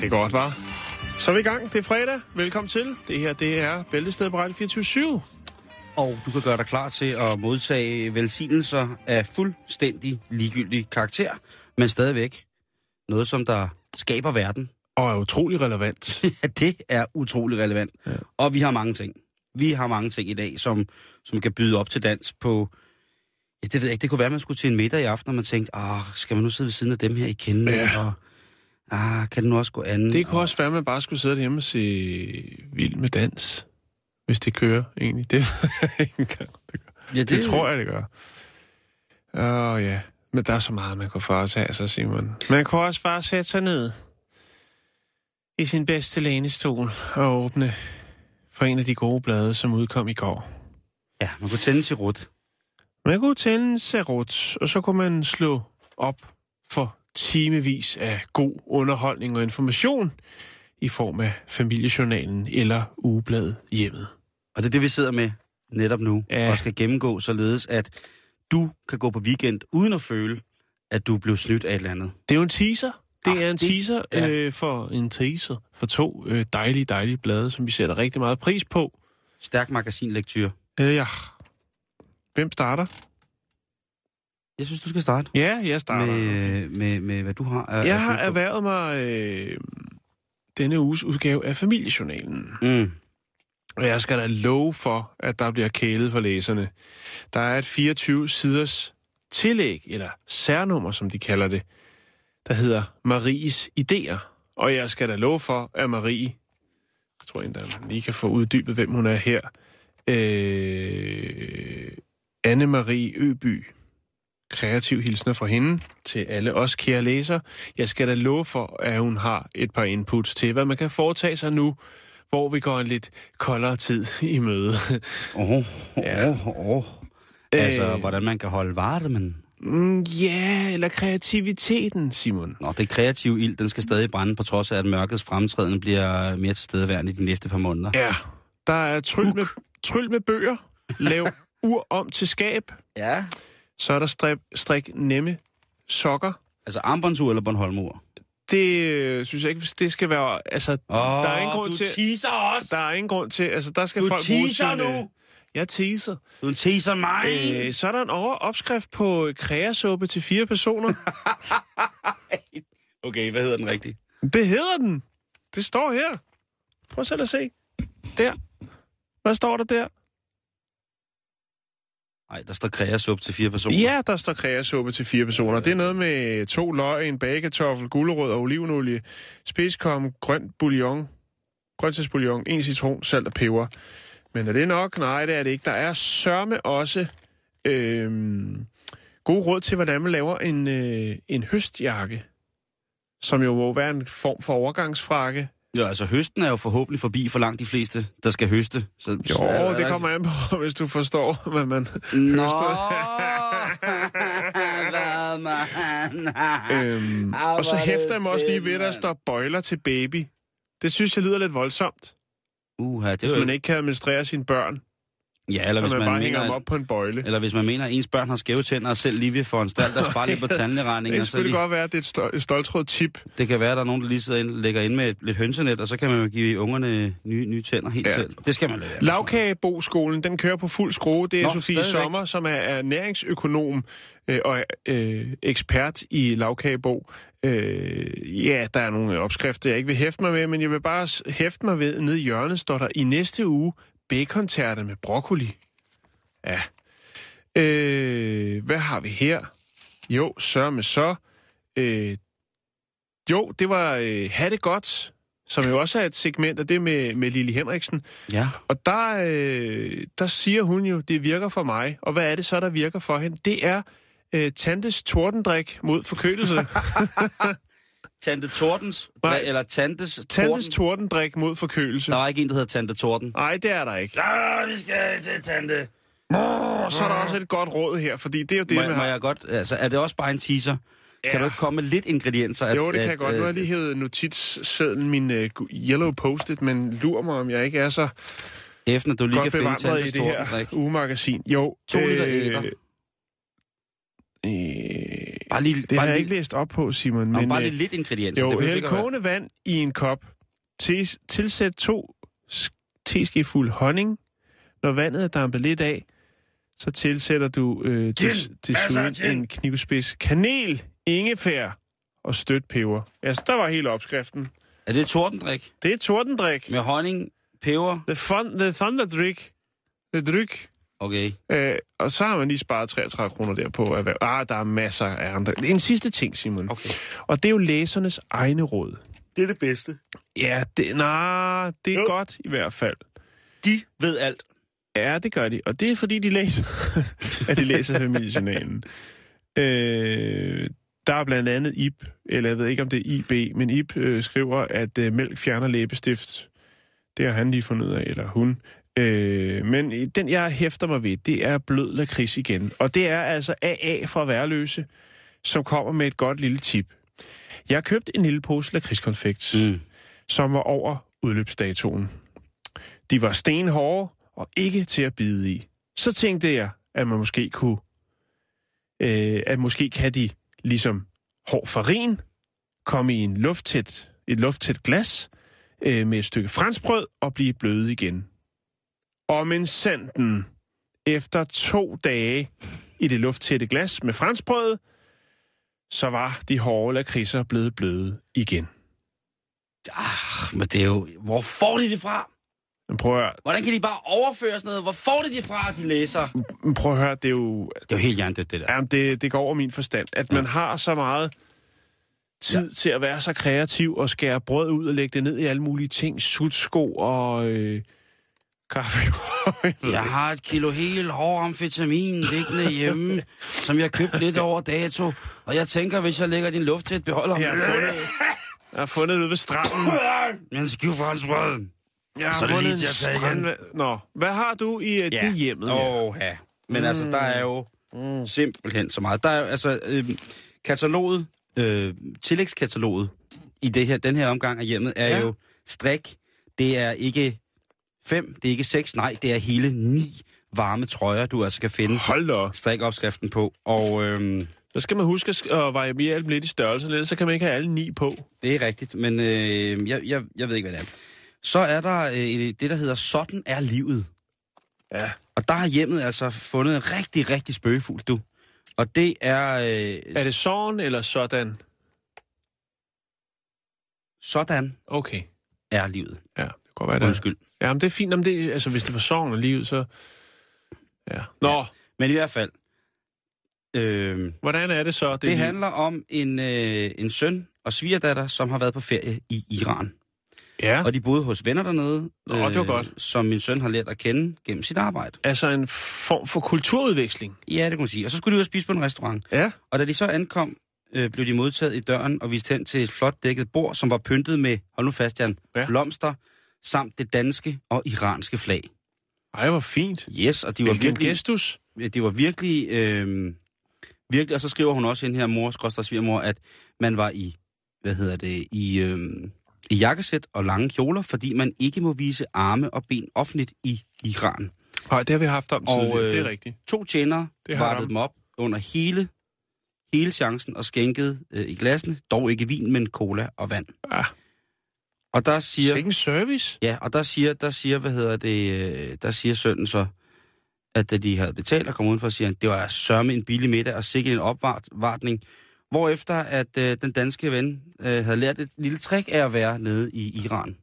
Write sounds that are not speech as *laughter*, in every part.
Det er godt, var. Så er vi i gang. Det er fredag. Velkommen til. Det her, det er Bæltestedet på Radio 24 Og du kan gøre dig klar til at modtage velsignelser af fuldstændig ligegyldig karakter, men stadigvæk noget, som der skaber verden. Og er utrolig relevant. *laughs* Ja, det er utrolig relevant. Ja. Og vi har mange ting. Vi har mange ting i dag, som, som kan byde op til dans på... Ja, det ved jeg ikke. Det kunne være, at man skulle til en middag i aften, og man tænkte, åh, skal man nu sidde ved siden af dem her i kende? Ja. Og, ah, kan det nu også gå an? Det kunne også være, at man bare skulle sidde derhjemme og se Vild med dans. Hvis det kører, egentlig. Det *laughs* ikke engang. Det, gør. ja, det, det tror jeg, det gør. Åh oh, ja, men der er så meget, man kunne foretage sig, Simon. Man kunne også bare sætte sig ned i sin bedste lænestol og åbne for en af de gode blade, som udkom i går. Ja, man kunne tænde til rut. Man kunne tænde en serot, og så kunne man slå op for timevis af god underholdning og information i form af familiejournalen eller ugebladet hjemmet. Og det er det, vi sidder med netop nu, Ja. og skal gennemgå således, at du kan gå på weekend uden at føle, at du blev snydt af et eller andet. Det er jo en teaser. Det Ah, er en det- teaser ja. øh, for en teaser for to øh, dejlige, dejlige blade, som vi sætter rigtig meget pris på. Stærk magasinlektyr. Øh, ja. Hvem starter? Jeg synes, du skal starte Ja, jeg starter. med, med, med, hvad du har. Jeg har erhvervet mig øh, denne uges udgave af familiejournalen. Mm. Og jeg skal da love for, at der bliver kælet for læserne. Der er et 24-siders tillæg, eller særnummer, som de kalder det, der hedder Maries Idéer. Og jeg skal da love for, at Marie, jeg tror endda, man lige kan få uddybet, hvem hun er her, øh, Anne-Marie Øby, kreativ hilsner fra hende til alle os kære læsere. Jeg skal da love for, at hun har et par inputs til, hvad man kan foretage sig nu, hvor vi går en lidt koldere tid i møde. Åh, oh, *laughs* Ja. åh, åh. Altså, Øh. hvordan man kan holde varte, men... Mm, Ja, eller kreativiteten, Simon. Nå, det kreative ild, den skal stadig brænde, på trods af, at mørkets fremtræden bliver mere til stedeværende i de næste par måneder. Ja, der er tryl med, tryl med bøger, lav *laughs* ur om til skab, ja. Så er der strik, strik nemme sokker. Altså armbåndsur eller Bornholmur? Det øh, synes jeg ikke, det skal være... Altså, Åh, der er ingen grund du til... teaser også! Der er ingen grund til... Altså, der skal Du folk bruge teaser sin, øh, nu! Jeg teaser. Du teaser mig! Øh, så er der en over opskrift på kreasuppe til fire personer. *laughs* Okay, hvad hedder den rigtigt? Hvad hedder den? Det står her. Prøv selv at se. Der. Hvad står der der? Nej, der står kreasuppe til fire personer. Ja, der står kreasuppe til fire personer. Det er noget med to løg, en bagetoffel, gulerod og olivenolie, spidskom, grønt bouillon, grøntsagsbouillon, en citron, salt og peber. Men er det nok? Nej, det er det ikke. Der er sørme også øhm, gode råd til, hvordan man laver en, øh, en høstjakke, som jo må være en form for overgangsfrakke. Jo, altså høsten er jo forhåbentlig forbi for langt de fleste, der skal høste. Så, Jo, så er det kommer an på, *laughs* hvis du forstår, hvad man Nå, høster. *laughs* hvad man... *laughs* Øhm, Ah, og så er hæfter jeg mig også lige ved, at der står bøjler til baby. Det synes jeg lyder lidt voldsomt, Uha, det hvis man ikke kan administrere sine børn, Ja, eller hvis man, man, bare hænger mener, dem op på en bøjle. eller hvis man mener, at ens børn har skæve tænder og selv lige vil foranstalte *laughs* og spare lidt på Det tandlægeregninger. kan selvfølgelig lige, godt være, at det er et, stol- et stoltråd tip. det kan være, at der er nogen, der lige sidder ind, lægger ind med et, lidt hønsenet, og så kan man jo give ungerne nye, nye tænder helt Ja. selv. Det skal man lade være. Lavkageboskolen, den kører på fuld skrue. Det er Nå, Sofie stadigvæk. Sommer, som er, er næringsøkonom øh, og øh, ekspert i lavkagebo. Øh, ja, der er nogle opskrifter, jeg ikke vil hæfte mig med, men jeg vil bare hæfte mig ved, nede i hjørnet står der, i næste uge, bacontærte med broccoli. Ja. Øh, hvad har vi her? Jo, sørg med så. Øh, jo, det var øh, ha' det godt, som jo også er et segment af det med, med Lili Henriksen. Ja. Og der, øh, der siger hun jo, det virker for mig. Og hvad er det så, der virker for hende? Det er øh, Tantes tordendrik mod forkølelse. *laughs* Tante Tordens, Nej. eller Tantes, Tantes Torden. tordendrik mod forkølelse. Der var ikke en, der hedder Tante Torden. Nej, det er der ikke. Ja, vi skal til Tante. Og så er der også et godt råd her, fordi det er jo det, Må, man må har. jeg godt, altså, er det også bare en teaser? Ja. Kan du ikke komme med lidt ingredienser? At, Jo, det kan at, jeg godt. Nu har jeg lige hævet notitssedlen, min uh, yellow post-it, men lurer mig, om jeg ikke er så Efter du lige godt kan finde i Tantes det her ugemagasin. Jo. To liter æder. Øh, Bare lige, det bare har jeg lige, ikke læst op på, Simon. Nå, Men, bare øh, lige lidt ingredienser. Jo, hæld være- kogende vand i en kop. Tis, tilsæt to sk- teskefuld honning. Når vandet er dampet lidt af, så tilsætter du øh, des, desuden en knivspids kanel, ingefær og stødt peber. Altså, der var hele opskriften. Er det Tordendrik? Det er tordendrik. Med honning, peber? The, fun, the thunder drink. The dryk. Okay. Øh, og så har man lige sparet 33 kroner der på erhverv. Ah, der er masser af andre. En sidste ting, Simon. Okay. Og det er jo læsernes egne råd. Det er det bedste. Ja, det, nej, det er Jo. godt i hvert fald. De ved alt. Ja, det gør de. Og det er fordi, de læser, *laughs* at de læser familiejournalen. Øh, der er blandt andet Ib, eller jeg ved ikke, om det er IB, men Ib øh, skriver, at øh, mælk fjerner læbestift. Det har han lige fundet ud af, eller hun. Øh, men den, jeg hæfter mig ved, det er blød lakrids igen. Og det er altså AA fra Værløse, som kommer med et godt lille tip. Jeg har købt en lille pose lakridskonfekt, Mm. som var over udløbsdatoen. De var stenhårde og ikke til at bide i. Så tænkte jeg, at man måske kunne, øh, at måske kan de ligesom hård farin komme i en lufttæt, et lufttæt glas øh, med et stykke franskbrød og blive bløde igen. Og men sanden, efter to dage i det lufttætte glas med franskbrødet, så var de hårde lakridser blevet bløde igen. Ah, men det er jo... Hvor får de det fra? Men prøv at høre, Hvordan kan de bare overføre sådan noget? Hvor får de det fra, de læser? men prøv at høre det er jo... Det er jo helt hjernedødt, det der. Jamen, det, det går over min forstand. At man har så meget tid ja. til at være så kreativ og skære brød ud og lægge det ned i alle mulige ting. Sutsko og øh, kaffe. Jeg har et kilo helt hård amfetamin liggende hjemme, som jeg købte lidt over dato. Og jeg tænker, hvis jeg lægger din luft til et beholder... Jeg har fundet, *laughs* jeg har fundet det ude ved stranden. Men skiv for hans brød. Jeg har Så det fundet lige strand... Nå, hvad har du i uh, ja. det hjemmet? Åh, ja. Men altså, der er jo Mm. simpelthen så meget. Der er altså, øh, kataloget, øh, tillægskataloget i det her, den her omgang af hjemmet er ja. jo strik. Det er ikke fem, det er ikke seks, nej, det er hele ni varme trøjer, du altså skal finde Hold da op. strikopskriften på. Og øh, Så skal man huske at variere lidt i størrelse, ellers så kan man ikke have alle ni på. det er rigtigt, men øh, jeg, jeg, jeg ved ikke, hvad det er. Så er der øh, det, der hedder Sådan er livet. Ja. Og der har hjemmet altså fundet en rigtig, rigtig spøgefugl, du. Og det er... Øh, Er det sådan eller sådan? Sådan Okay. er livet. Ja, kan godt være, det er. Undskyld. Ja, men det er fint. Om det, altså, hvis det var sådan og livet, så... Ja. Nå, Men i hvert fald, øh, hvordan er det så? det, det handler om en, øh, en søn og svigerdatter, som har været på ferie i Iran. Ja, Og de boede hos venner dernede, øh, Nå, det var godt. som min søn har lært at kende gennem sit arbejde. altså en form for kulturudveksling. Ja, det kan man sige. Og så skulle de ud og spise på en restaurant. Ja. Og da de så ankom, øh, blev de modtaget i døren og vist hen til et flot dækket bord, som var pyntet med, hold nu fast, Jan, Ja. ja. blomster, samt det danske og iranske flag. Ej, hvor fint. Yes, og de var Hvilken virkelig... gestus. det var virkelig, øh, virkelig, og så skriver hun også ind her, mor, skrøster svigermor, at man var i, hvad hedder det, i, øh, i jakkesæt og lange kjoler, fordi man ikke må vise arme og ben offentligt i Iran. Nej, det har vi haft om Og, øh, det er rigtigt. To tjenere vartede de. dem op under hele, hele chancen og skænkede øh, i glassene, dog ikke vin, men cola og vand. Ja. Og der siger, Sikke en service. ja, og der siger, der siger, hvad hedder det, øh, der siger sønnen så, at da de havde betalt og kom udenfor, siger han, det var sørme en billig middag og sikkert en opvartning. Hvorefter at øh, den danske ven øh, havde lært et lille trick af at være nede i Iran.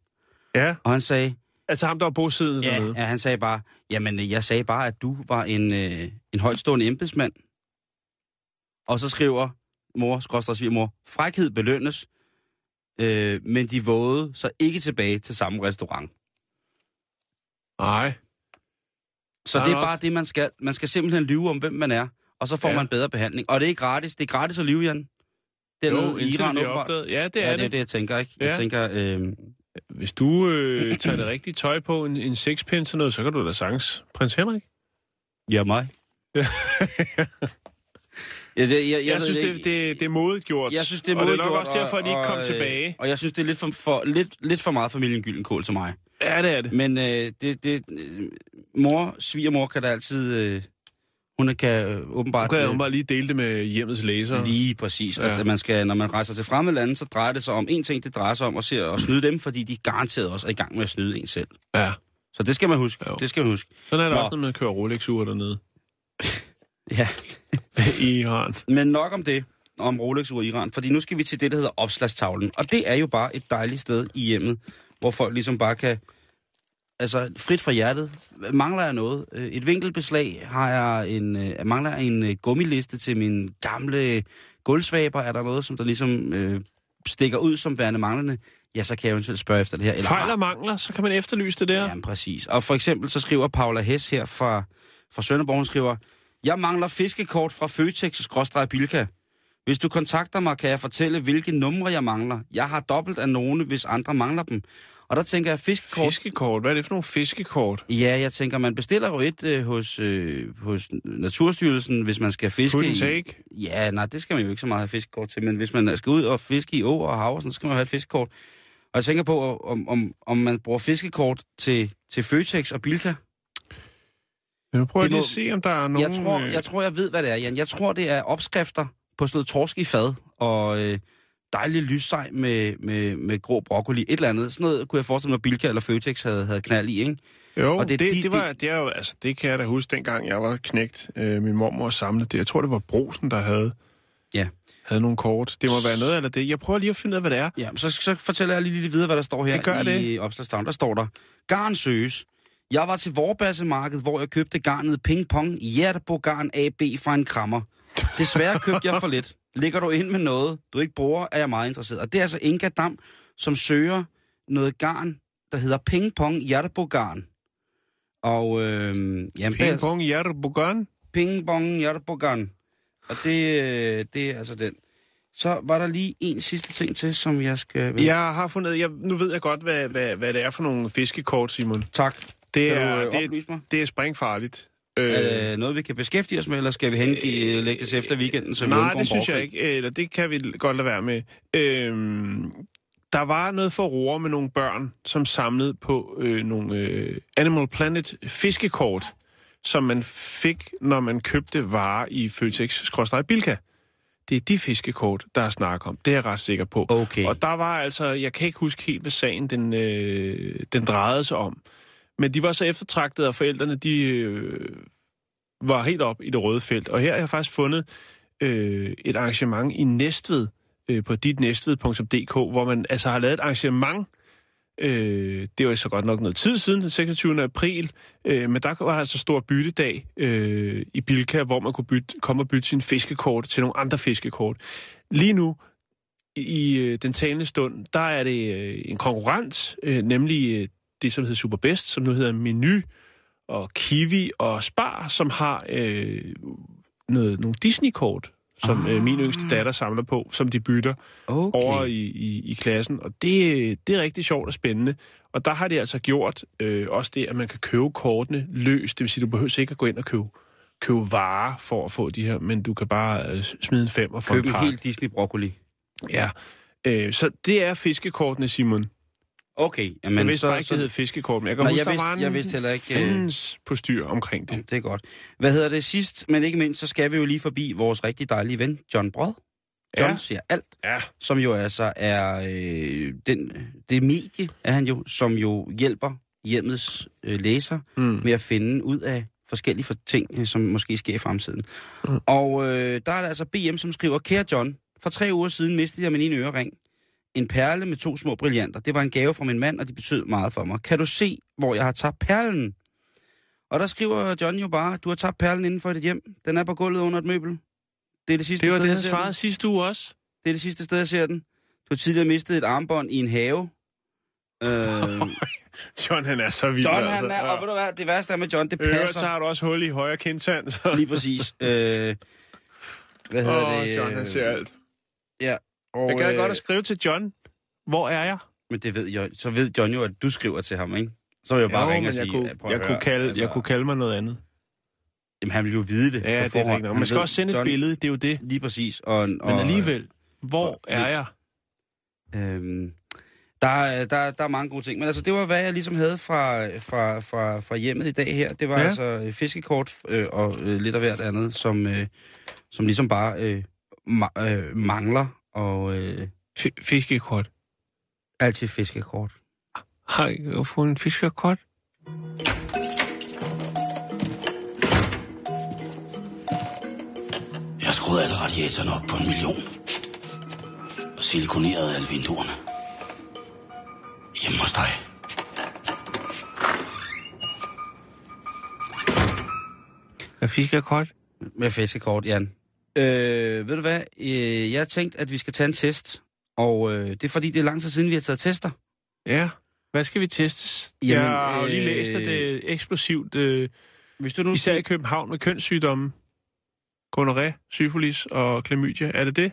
Ja, Og han sagde, altså ham, der var bosiddende ja, dernede. ja, han sagde bare, jamen jeg sagde bare, at du var en, øh, en højtstående embedsmand. Og så skriver mor, skråstrej svigermor, frækhed belønnes. Øh, men de vågede så ikke tilbage til samme restaurant. Nej. Så det er bare det, man skal. Man skal simpelthen lyve om, hvem man er, og så får Ja. man bedre behandling. Og det er gratis. Det er gratis at lyve, Jan. Det er Jo, noget, Iran opdaget. Ja, det er ja, det. det er det, jeg tænker, ikke? Jeg Ja. tænker, øh, Hvis du øh, *clears throat* tager det rigtige tøj på, en, en sixpence og noget, så kan du da sagtens. Prins Henrik? ja, mig. *laughs* ja, det, jeg, jeg, Jeg, synes, det, det, det er modigt gjort. Jeg synes, det er Og det er nok også derfor, at de ikke kom og, tilbage. Øh, og jeg synes, det er lidt for, for, lidt, lidt for meget familien Gyldenkål til mig. Ja, det er det. Men øh, det, det, mor, svigermor kan da altid... Øh, hun kan øh, åbenbart... kan jeg øh, bare lige dele det med hjemmets læser. Lige præcis. Ja. At man skal, når man rejser til fremmede lande, så drejer det sig om en ting, det drejer sig om at, se, at *clears throat* snyde dem, fordi de garanteret også er i gang med at snyde en selv. Ja. Så det skal man huske. Jo. Det skal man huske. Sådan er der Nå. også, når man kører Rolex-ure dernede Ja. *laughs* i Iran. Men nok om det, om Rolex ur i Iran, fordi nu skal vi til det, der hedder opslagstavlen. Og det er jo bare et dejligt sted i hjemmet, hvor folk ligesom bare kan, altså frit fra hjertet, mangler jeg noget. Øh, Et vinkelbeslag, har jeg en, øh, mangler jeg en øh, gummiliste til min gamle gulvsvaber, er der noget, som der ligesom øh, stikker ud som værende manglende, ja, så kan jeg eventuelt spørge efter det her. Eller Fejl og mangler, så kan man efterlyse det der. Ja, præcis. Og for eksempel så skriver Paula Hess her fra, fra Sønderborg, hun skriver, Jeg mangler fiskekort fra Føtex-Bilka. Hvis du kontakter mig, kan jeg fortælle, hvilke numre jeg mangler. Jeg har dobbelt af nogle, hvis andre mangler dem. Og der tænker jeg, fiskekort... Fiskekort. Hvad er det for nogle fiskekort? Ja, jeg tænker, man bestiller jo et øh, hos, øh, hos Naturstyrelsen, hvis man skal fiske and i... take? Ja, nej, det skal man jo ikke så meget have fiskekort til, men hvis man skal ud og fiske i å og hav, og så skal man have et fiskekort. Og jeg tænker på, om, om, om man bruger fiskekort til, til Føtex og Bilka. Nu prøver jeg lige må- at se, om der er nogen... Jeg tror, øh, jeg tror, jeg ved, hvad det er, Jan. Jeg tror, det er opskrifter på sådan noget torsk i fad, og øh, dejlig lyssej med, med, med grå broccoli. Et eller andet. Sådan noget kunne jeg forestille mig, at Bilka eller Føtex havde, havde knald i, ikke? Jo, Og det, det- de- det, var, det, er jo, altså, det kan jeg da huske, dengang jeg var knægt. Øh, min mormor samlede det. Jeg tror, det var Brosen, der havde, Ja. havde nogle kort. Det må være noget af det. Jeg prøver lige at finde ud af, hvad det er. Ja, så, så fortæller jeg lige lidt videre, hvad der står her Det gør i det. opslagstavlen. Der står der, garn søges. Jeg var til Vorbassemarkedet, hvor jeg købte garnet Ping Pong Hjertebo Garn AB fra en krammer. Desværre købte jeg for lidt. Ligger du ind med noget, du ikke bruger, er jeg meget interesseret. Og det er altså Inga Dam, som søger noget garn, der hedder Ping Pong Hjertebo Garn. Og øh, jamen, det er Ping pong, hjerte, bugan. Ping Pong Hjertebo Garn. Og det, øh, det er altså den. Så var der lige en sidste ting til, som jeg skal... Jeg har fundet... Jeg, nu ved jeg godt, hvad, hvad, hvad det er for nogle fiskekort, Simon. Tak. Det Kan er, du, øh, det, mig? det er springfarligt. Øh, Er det noget, vi kan beskæftige os med, eller skal vi hengive, lægge det efter weekenden? Så Nej, det synes jeg ikke. Eller det kan vi godt lade være med. Øhm, der var noget for roer med nogle børn, som samlede på øh, nogle øh, Animal Planet fiskekort, som man fik, når man købte varer i Føtex-Bilka. Det er de fiskekort, der er snak om. Det er jeg ret sikker på. Okay. Og der var altså, jeg kan ikke huske helt, hvad sagen den, øh, den drejede sig om. Men de var så eftertragtede, og forældrene, de øh, var helt op i det røde felt. Og her har jeg faktisk fundet øh, et arrangement i Næstved, øh, på ditnæstved.dk, hvor man altså har lavet et arrangement, øh, det var så godt nok noget tid siden, den 26. april, øh, men der var altså stor byttedag øh, i Bilka, hvor man kunne bytte, komme og bytte sin fiskekort til nogle andre fiskekort. Lige nu, i øh, den talende stund, der er det øh, en konkurrent, øh, nemlig øh, det, som hedder Superbest, som nu hedder Menu, og Kiwi og Spar, som har øh, noget, nogle Disney-kort, som ah. øh, min yngste datter samler på, som de bytter okay. over i, i, i klassen. Og det, det er rigtig sjovt og spændende. Og der har de altså gjort øh, også det, at man kan købe kortene løst. Det vil sige, du behøver ikke at gå ind og købe, købe varer for at få de her, men du kan bare øh, smide en fem og få Køb en pakke. helt Disney-broccoli. Ja. Øh, så det er fiskekortene, Simon. Okay, Men jamen jeg vidste så... bare ikke, så det hed fiskekort, men jeg kan Nej, huske, jeg der vidste- var en jeg vidste heller ikke, øh, på styr omkring det. det er godt. Hvad hedder det sidst, men ikke mindst, så skal vi jo lige forbi vores rigtig dejlige ven, John Brod. John Ja. siger alt, Ja, som jo altså er øh, den, det medie, er han jo, som jo hjælper hjemmets øh, læser mm. med at finde ud af forskellige for ting, øh, som måske sker i fremtiden. Mm. Og øh, der er der altså BM, som skriver, Kære John, for tre uger siden mistede jeg min ene ørering. En perle med to små brillanter. Det var en gave fra min mand, og det betød meget for mig. Kan du se, hvor jeg har tabt perlen? Og der skriver John jo bare, du har tabt perlen inden for dit hjem. Den er på gulvet under et møbel. Det er det sidste det var sted, det, jeg svarede sidste uge også. Det er det sidste sted, jeg ser den. har tidligere mistet et armbånd i en have. *laughs* Øh, John, han er så vild. John, altså. han er, og ved du hvad, det værste er med John, det passer så har du også hul i højre kindtand. Så. lige præcis. Øh, hvad hedder Åh, det? John, han ser alt. Ja. Og, Jeg gad øh, godt at skrive til John. Hvor er jeg? Men det ved jeg, så ved John jo, at du skriver til ham, ikke? Så vil jeg bare Jo, ringe og sige, jeg kunne, "Ja, prøv at jeg, høre, kunne kalde, altså, jeg kunne kalde mig noget andet. Jamen, han vil jo vide det. Ja, på det er forhånd. rigtigt. Man skal ved, også sende et John, billede, det er jo det. Lige præcis. Og, og, Men alligevel, hvor og- er jeg? Øhm, der, er- der, der er mange gode ting. Men altså, det var, hvad jeg ligesom havde fra, fra, fra, fra hjemmet i dag her. Det var Ja. ja. altså øh, fiskekort øh, og øh, lidt af hvert andet, som, øh, som ligesom bare øh, ma- øh, mangler. Og øh, F- fiskekort. altid fiskekort. Har jeg fået en fiskekort? Jeg har skruet alle radiatorerne op på en million. Og silikoneret alle vinduerne. Hjemme hos dig. Er fiskekort? Med fiskekort, Jan. Øh, ved du hvad? Øh, jeg har tænkt, at vi skal tage en test. Og øh, det er fordi, det er lang tid siden, vi har taget tester. Ja. Hvad skal vi testes? Jamen, jeg har jo lige øh, læst, at det er eksplosivt, øh, Hvis du nu især i København med kønssygdomme. Gonoré, syfilis og klamydia. Er det det,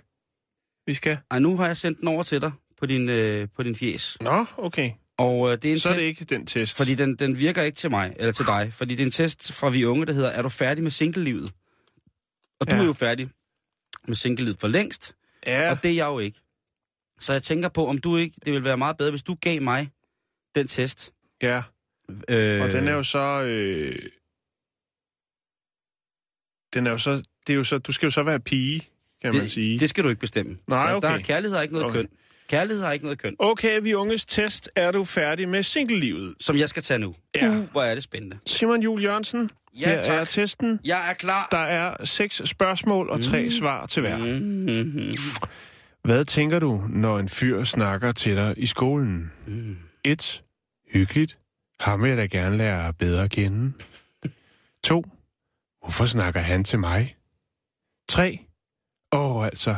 vi skal? Ej, nu har jeg sendt den over til dig på din, øh, på din fjes. Nå, okay. Og øh, det er en Så er det ikke den test. fordi den, den virker ikke til mig, eller til dig. Fordi det er en test fra vi unge, der hedder, er du færdig med singlelivet? Og du Ja. er jo færdig med singlelivet for længst, Ja, og det er jeg jo ikke. Så jeg tænker på, om du ikke, det ville være meget bedre, hvis du gav mig den test. ja. Øh, Og den er jo så... Øh, den er jo så... Det er jo så... Du skal jo så være pige, kan det, man sige. Det skal du ikke bestemme. Nej, Der- okay. Der, kærlighed har ikke noget okay. køn. Kærlighed har ikke noget køn. Okay, vi unges test. Er du færdig med singlelivet? Som jeg skal tage nu. Ja. Uh, hvor er det spændende. Simon Jul Jørgensen, Ja, her tak. er testen. Jeg er klar. Der er seks spørgsmål og tre svar til hver. Mm-hmm. Hvad tænker du, når en fyr snakker til dig i skolen? Mm. 1. Hyggeligt. Ham vil jeg da gerne lære bedre at kende. 2. Hvorfor snakker han til mig? 3. Åh, altså,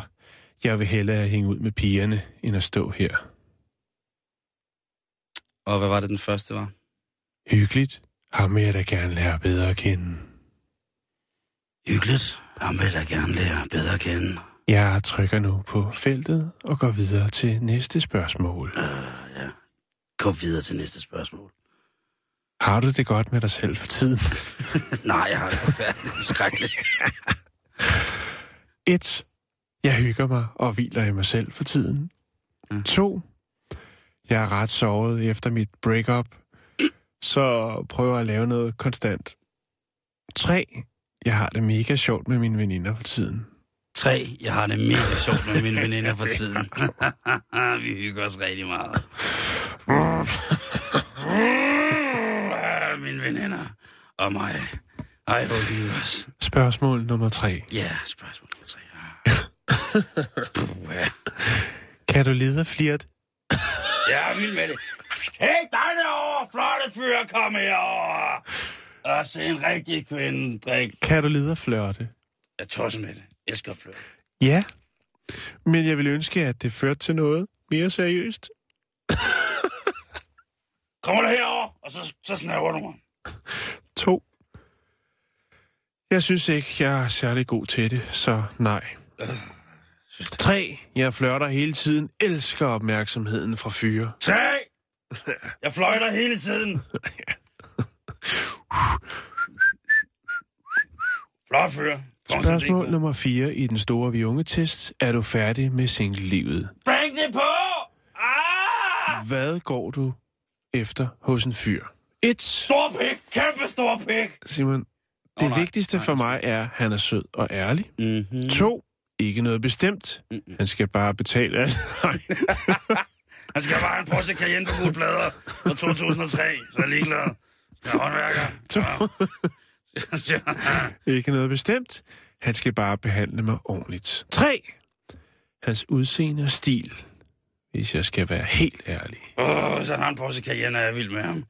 jeg vil hellere hænge ud med pigerne, end at stå her. Og hvad var det, den første var? Hyggeligt. Ham vil jeg da gerne lære bedre at kende. Hyggeligt. Ham vil jeg gerne lære bedre at kende. Jeg trykker nu på feltet og går videre til næste spørgsmål. Kom videre til næste spørgsmål. Har du det godt med dig selv for tiden? *laughs* Nej, jeg har det forfærdeligt skrækkeligt. *laughs* 1. Jeg hygger mig og hviler i mig selv for tiden. Ja. 2. Jeg er ret såret efter mit breakup, så prøver at lave noget konstant. 3. Jeg har det mega sjovt med mine veninder for tiden. 3. Jeg har det mega sjovt med mine veninder for tiden. *laughs* Vi hygger os rigtig meget. *laughs* mine veninder og mig. Hvor hygger vi os. Spørgsmål nummer 3. Ja, spørgsmål nummer 3. Ja. *laughs* Kan du lide at flirt? Jeg er vild med det. Hey, dig derovre, flotte fyr, kom herover. Og se en rigtig kvinde drikke. Kan du lide at flirte? Jeg tosser med det. Jeg skal flytte. Ja. Men jeg vil ønske, at det førte til noget mere seriøst. *laughs* Kommer du herover, og så, så snæver du mig. 2. Jeg synes ikke, jeg er særlig god til det, så nej. 3. Jeg flørter hele tiden, elsker opmærksomheden fra fyre. Tre! *laughs* Jeg fløjter hele tiden. *laughs* Flot fyr. Spørgsmål nummer 4 i den store vi unge test. Er du færdig med singlelivet? Bring det på! Ah! Hvad går du efter hos en fyr? 1. Stor pik! Kæmpe stor pik! Simon, det nej, vigtigste for mig er, at han er sød og ærlig. Mm-hmm. 2. Ikke noget bestemt. Han skal bare betale alt. *laughs* Han skal bare en Porsche Cayenne på gode plader fra 2003, så er jeg ligeglad. Jeg er håndværker. Ja. *laughs* Ikke noget bestemt. Han skal bare behandle mig ordentligt. 3. Hans udseende og stil. Hvis jeg skal være helt ærlig. Åh, hvis han har en Porsche Cayenne, er jeg vild med ham.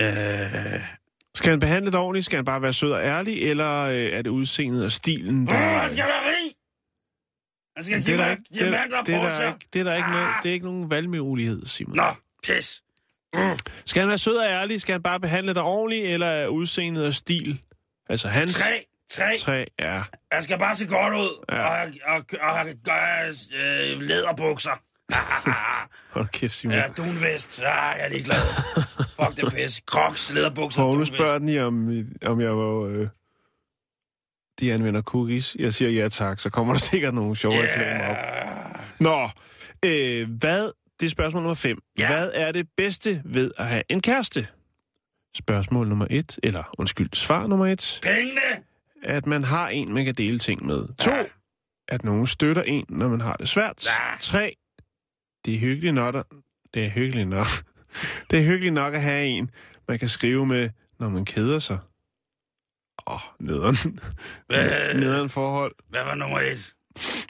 Øh, Skal han behandle det ordentligt? Skal han bare være sød og ærlig? Eller øh, er det udseendet og stilen, der... han skal være rig! Han Det er der ikke, det, det, er der ikke, det er der ikke, Ah. noget, det er ikke nogen valgmulighed, Simon. Nå, pis. Skal han være sød og ærlig? Skal han bare behandle dig ordentligt, eller er udseendet og stil? Altså hans Tre, tre. tre er... Jeg skal bare se godt ud. Ja. Og, og, og, og, og øh, læderbukser. *laughs* Hold kæft, Simon. ja, dunvest. Ah, jeg er ligeglad. Fuck det pis. Crocs, læderbukser, Poul, dunvest. spørger den i, om, om jeg var... Øh, de anvender cookies. Jeg siger ja tak, så kommer der *laughs* sikkert nogle sjove yeah. reklamer op. Nå, øh, hvad... Det er spørgsmål nummer 5. Ja. Hvad er det bedste ved at have en kæreste? Spørgsmål nummer 1, eller undskyld, svar nummer 1. Pengene. At man har en, man kan dele ting med. 2. Ja. At nogen støtter en, når man har det svært. Ja. 3. Det er hyggeligt nok, at, det er hyggeligt nok. *laughs* det er hyggeligt nok at have en, man kan skrive med, når man keder sig. Åh, oh, nederen. Hvad? nederen forhold. Hvad var nummer et?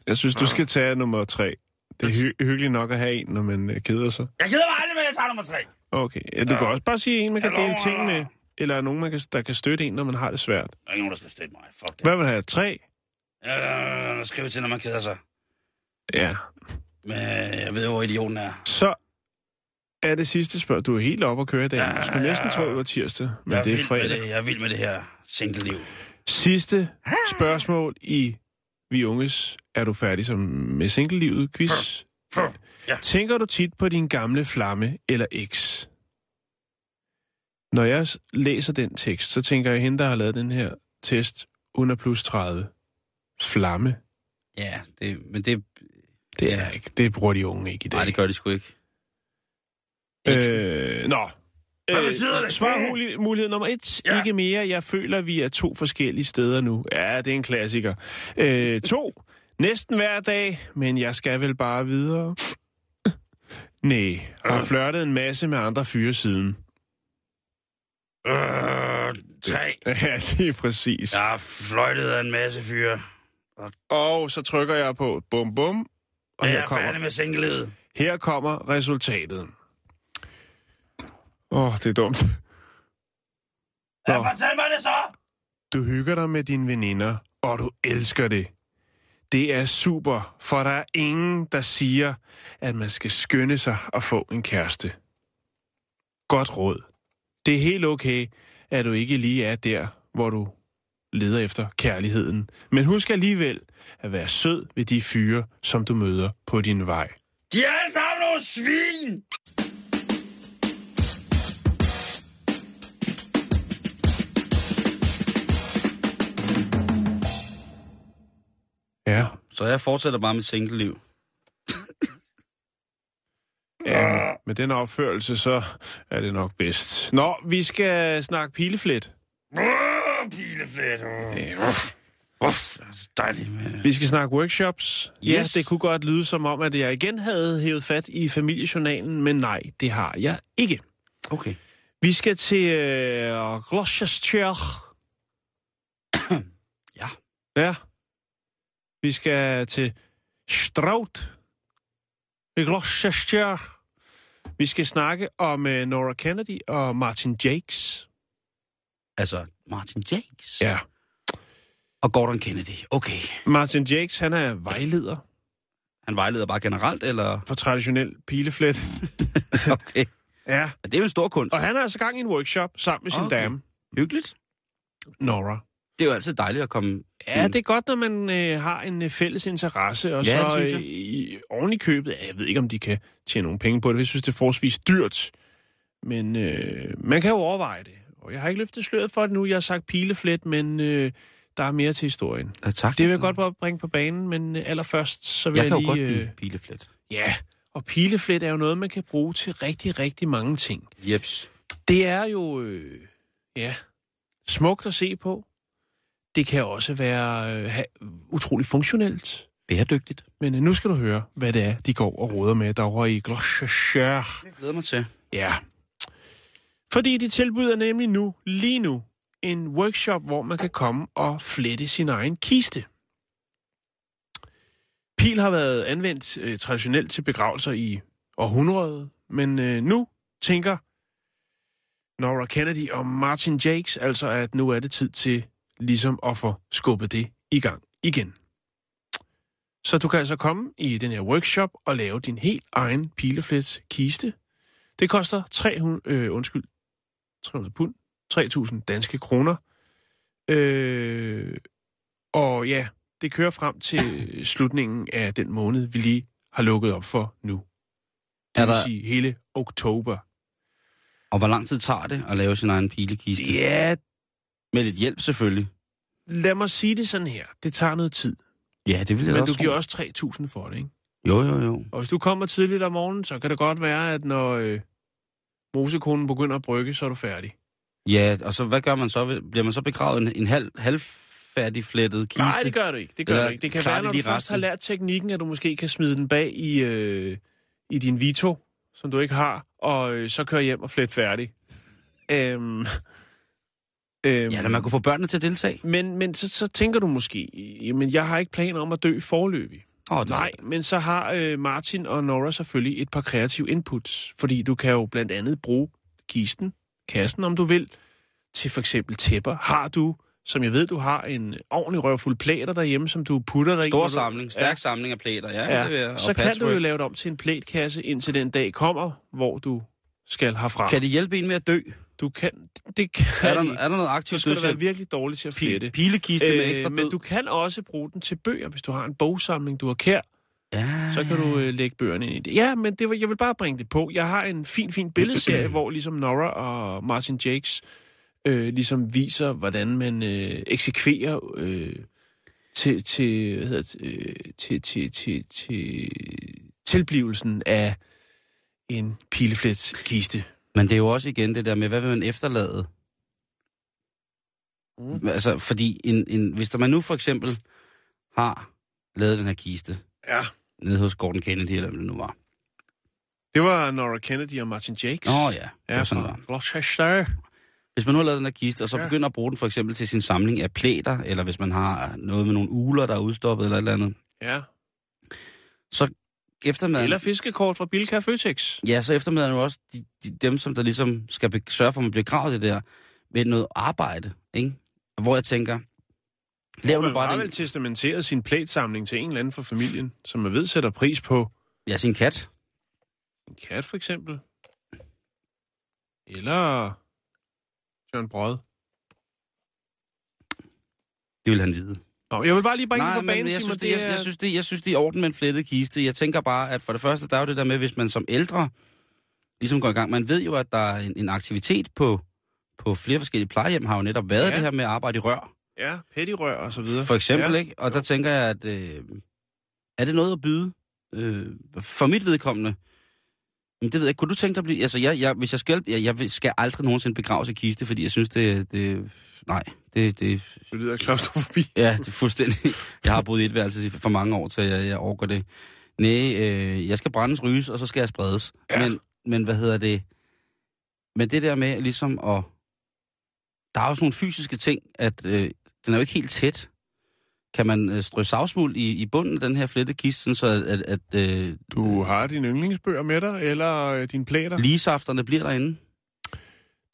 Jeg synes, du skal tage nummer 3. Det er hy- hyggeligt nok at have en, når man øh, keder sig. Jeg keder mig aldrig at jeg tager nummer tre. Okay, ja, du kan også bare sige en, man kan dele ting med. Eller nogen, man kan, der kan støtte en, når man har det svært. Der er ikke nogen, der skal støtte mig. Fuck det. Hvad vil du have? 3? Jeg skriver til, når man keder sig. Ja. Men jeg ved hvor idioten er. Så er det sidste spørgsmål. Du er helt oppe at køre i dag. Jeg skulle næsten tro, det var tirsdag, men jeg det er fredag. det. Jeg er vild med det her single-liv. Sidste spørgsmål i Vi Unges Er du færdig som med single-livet quiz? Ja. Tænker du tit på din gamle flamme eller eks? Når jeg læser den tekst, så tænker jeg, hende, der har lavet den her test under plus 30. Flamme. Ja, det, men det... Det er Ja. ikke. Det bruger de unge ikke i dag. Nej, det gør de sgu ikke. Øh, nå. Betyder det? Svar mulighed nummer et. Ja. Ikke mere. Jeg føler, vi er to forskellige steder nu. Ja, det er en klassiker. Øh, to. Næsten hver dag, men jeg skal vel bare videre. *laughs* Nej, har flørtet en masse med andre fyre siden. Øh, tre. *laughs* Ja, det er præcis. Jeg har fløjtet af en masse fyre. Og så trykker jeg på bum bum, og Jeg er færdig kommer, med single-livet. her kommer resultatet. Åh, oh, det er dumt. Ja, fortæl mig det så! Du hygger dig med dine veninder, og du elsker det. Det er super, for der er ingen, der siger, at man skal skynde sig at få en kæreste. Godt råd. Det er helt okay, at du ikke lige er der, hvor du leder efter kærligheden. Men husk alligevel at være sød ved de fyre, som du møder på din vej. De er alle sammen nogle svin! Så jeg fortsætter bare mit single-liv. ja med den opførelse, så er det nok bedst. Nå, vi skal snakke pileflet. Pileflet. er så dejligt med Vi skal snakke workshops. Yes. Ja, Yes. det kunne godt lyde som om, at jeg igen havde hævet fat i familiejournalen, men nej, det har jeg ikke. Okay. Vi skal til øh, Gloucestershire. *clears throat* Ja. Ja. Vi skal til Stroud i Gloucestershire. Vi skal snakke om øh, Nora Kennedy og Martin Jakes. Altså, Martin Jakes. Ja. Og Gordon Kennedy. Okay. Martin Jakes, han er vejleder Han vejleder bare generelt, eller? for traditionel pileflet. *laughs* Okay. Ja. Men det er jo en stor kunst. Og han er altså gang i en workshop sammen med sin Okay. dame, Hyggeligt. Nora. Det er jo altid dejligt at komme... Ja, det er godt, når man øh, har en øh, fælles interesse, og Ja, så øh, jeg. i, oven i købet, ja, jeg ved ikke, om de kan tjene nogle penge på det, jeg synes, det er forholdsvis dyrt, men øh, man kan jo overveje det. Og jeg har ikke løftet sløret for det nu, jeg har sagt pileflet, men øh, der er mere til historien. Ja, tak. Det vil jeg godt bringe på banen, men øh, allerførst, så vil Jeg jeg, kan jo lige... godt øh, pileflet. Ja, og pileflet er jo noget, man kan bruge til rigtig, rigtig mange ting. Jeps. Det er jo, øh, ja, smukt at se på. Det kan også være øh, utrolig funktionelt. Bæredygtigt. Men øh, nu skal du høre, hvad det er, de går og råder med derovre i Gloucestershire. Jeg glæder mig til. Ja. Fordi de tilbyder nemlig nu, lige nu, en workshop, hvor man kan komme og flette sin egen kiste. Pil har været anvendt øh, traditionelt til begravelser i århundrede, men øh, nu tænker Nora Kennedy og Martin Jakes altså, at nu er det tid til ligesom at få skubbet det i gang igen. Så du kan altså komme i den her workshop og lave din helt egen pileflets kiste. Det koster 300, øh, undskyld, 300 pund, 3.000 danske kroner. Øh, og ja, det kører frem til slutningen af den måned, vi lige har lukket op for nu. Det Er vil der- sige hele oktober. Og hvor lang tid tager det at lave sin egen pilekiste? Ja, Med lidt hjælp selvfølgelig. lad mig sige det sådan her. Det tager noget tid. Ja, det vil jeg Men også du giver også 3.000 for det, ikke? Jo, jo, jo. Og hvis du kommer tidligt om morgenen, så kan det godt være, at når øh, mosekonen begynder at brygge, så er du færdig. Ja, og så hvad gør man så? Bliver man så begravet en, en halv, halvfærdig flettet kiste? Nej, det gør du ikke. Det gør Eller du ikke. Det kan være, når du først har lært teknikken, at du måske kan smide den bag i, øh, i din Vito, som du ikke har, og øh, så køre hjem og flet færdig. Øhm, øhm, Ja, eller man kunne få børnene til at deltage. Men, men så, så tænker du måske, jamen jeg har ikke planer om at dø forløbig. Åh, det- Nej, men så har øh, Martin og Nora selvfølgelig et par kreative inputs, fordi du kan jo blandt andet bruge kisten, kassen om du vil, til for eksempel tæpper. Har du, som jeg ved, du har en ordentlig røvfuld plader derhjemme, som du putter dig i. Stor når du- samling, stærk Ja. samling af plæter. Ja, det vil jeg. Ja, så kan du jo lave det om til en plætkasse, indtil den dag kommer, hvor du skal herfra. Kan det hjælpe en med at dø? Du kan, det kan Er der, de. er der noget så aktivt skal du være virkelig dårlig til at flette. Pi- Pilekiste med ekstra Øh, men du kan også bruge den til bøger, hvis du har en bogsamling, du har kær. Ja. Så kan du øh, lægge bøgerne ind i det. Ja, men det var, jeg vil bare bringe det på. Jeg har en fin, fin billedserie, *clears throat* hvor ligesom Nora og Martin Jakes øh, ligesom viser, hvordan man øh, eksekverer øh, til, til, hvad hedder det, øh, til, til, til, til tilblivelsen af en pilefletskiste. Men det er jo også igen det der med, hvad vil man efterlade? Mm. Altså, fordi en, en, hvis der man nu for eksempel har lavet den her kiste Ja. nede hos Gordon Kennedy, eller hvad det nu var. Det var Nora Kennedy og Martin Jakes. Nå ja, det ja sådan, var. Gloucester. Hvis man nu har lavet den her kiste, og så Ja. begynder at bruge den for eksempel til sin samling af plæter, eller hvis man har noget med nogle uler, der er udstoppet eller et eller andet, Ja. så eftermiddagen... Eller fiskekort fra Bilka Føtex. Ja, så eftermiddagen er jo også de, de, dem, som der ligesom skal be- sørge for, at man bliver gravet det der, med noget arbejde, ikke? Hvor jeg tænker, lav man har bare vel den, testamenteret sin plætsamling til en eller anden fra familien, som man ved sætter pris på. ja, sin kat. En kat for eksempel. Eller Jørgen Brød. Det vil han vide. Nå, jeg vil bare lige bringe Nej, på banen, jeg synes, det, jeg, jeg, synes, det, jeg synes, det er i orden med en flettet kiste. Jeg tænker bare, at for det første, der er jo det der med, hvis man som ældre ligesom går i gang. Man ved jo, at der er en, en aktivitet på, på flere forskellige plejehjem, har jo netop været Ja. det her med at arbejde i rør. Ja, pettirør og så videre. For eksempel, ja. ikke? Og der Jo. tænker jeg, at øh, er det noget at byde? Øh, for mit vedkommende, men det ved jeg. Kunne du tænke dig at blive... Altså, jeg, jeg, hvis jeg skal, jeg, jeg skal aldrig nogensinde begraves i kiste, fordi jeg synes, det... det nej, det, det, Du lyder klaustrofobi. Ja, det er fuldstændig. Jeg har boet i et værelse for mange år, så jeg, jeg overgår det. Nej, øh, jeg skal brændes, ryges, og så skal jeg spredes. Ja. Men, men hvad hedder det? Men det der med ligesom at... Der er sådan nogle fysiske ting, at øh, den er jo ikke helt tæt. Kan man øh, strø savsmuld i, i bunden af den her flette kiste, sådan så at, at øh, Du har dine yndlingsbøger med dig, eller øh, dine plæter? ligesafterne bliver derinde?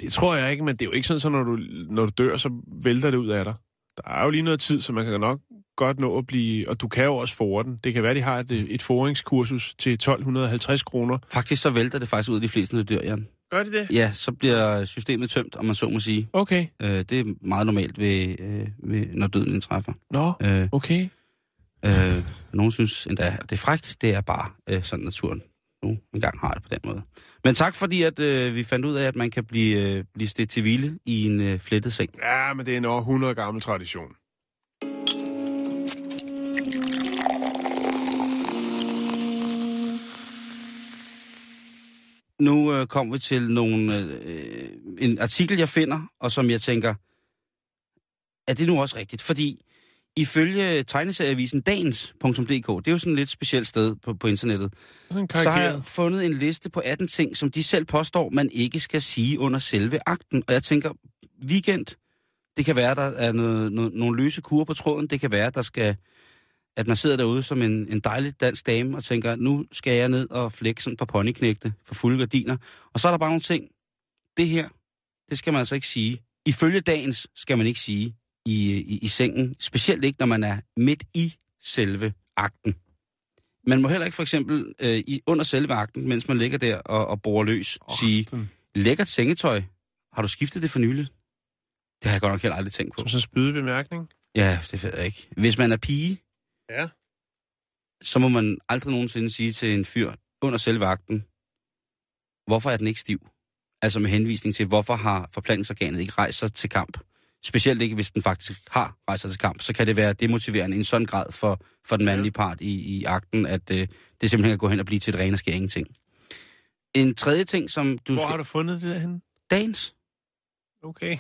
Det tror jeg ikke, men det er jo ikke sådan, så når du, når du dør, så vælter det ud af dig. Der er jo lige noget tid, så man kan nok godt nå at blive... Og du kan jo også fore den. Det kan være, de har et, øh, et foringskursus til 1250 kroner. Faktisk så vælter det faktisk ud af de fleste, der dør, Jan. Gør de det? Ja, så bliver systemet tømt, om man så må sige. Okay. Øh, det er meget normalt, ved, øh, ved, når døden indtræffer. Nå, Øh, okay. Øh, nogen synes endda, at det er frækt. Det er bare øh, sådan naturen nu engang har det på den måde. Men tak fordi, at øh, vi fandt ud af, at man kan blive, øh, blive stedt til hvile i en øh, flettet seng. Ja, men det er en over 100 gammel tradition. Nu øh, kommer vi til nogle, øh, en artikel, jeg finder, og som jeg tænker, er det nu også rigtigt? Fordi ifølge tegneserieavisen dagens.dk, det er jo sådan et lidt specielt sted på, på internettet, så har jeg fundet en liste på 18 ting, som de selv påstår, man ikke skal sige under selve akten. Og jeg tænker, weekend, det kan være, der er noget, noget, nogle løse kurer på tråden. Det kan være, der skal, at man sidder derude som en, en dejlig dansk dame og tænker, nu skal jeg ned og flække sådan på ponyknægte for fulde gardiner. Og så er der bare nogle ting. Det her, det skal man altså ikke sige. Ifølge dagens skal man ikke sige i, i, i sengen. Specielt ikke, når man er midt i selve akten. Man må heller ikke for eksempel øh, i, under selve akten, mens man ligger der og, og borer løs, oh, sige, den- lækkert sengetøj, har du skiftet det for nylig? Det har jeg godt nok heller aldrig tænkt på. Som så spyde bemærkning. Ja, det ved jeg ikke. Hvis man er pige, Ja. så må man aldrig nogensinde sige til en fyr under selve akten, hvorfor er den ikke stiv? Altså med henvisning til, hvorfor har forplantningsorganet ikke rejst sig til kamp? Specielt ikke, hvis den faktisk har rejst sig til kamp. Så kan det være demotiverende i en sådan grad for, for den mandlige part i, i akten, at øh, det simpelthen kan gå hen og blive til et ren og skær ingenting. En tredje ting, som du Hvor skal... har du fundet det derhen? Dagens. Okay.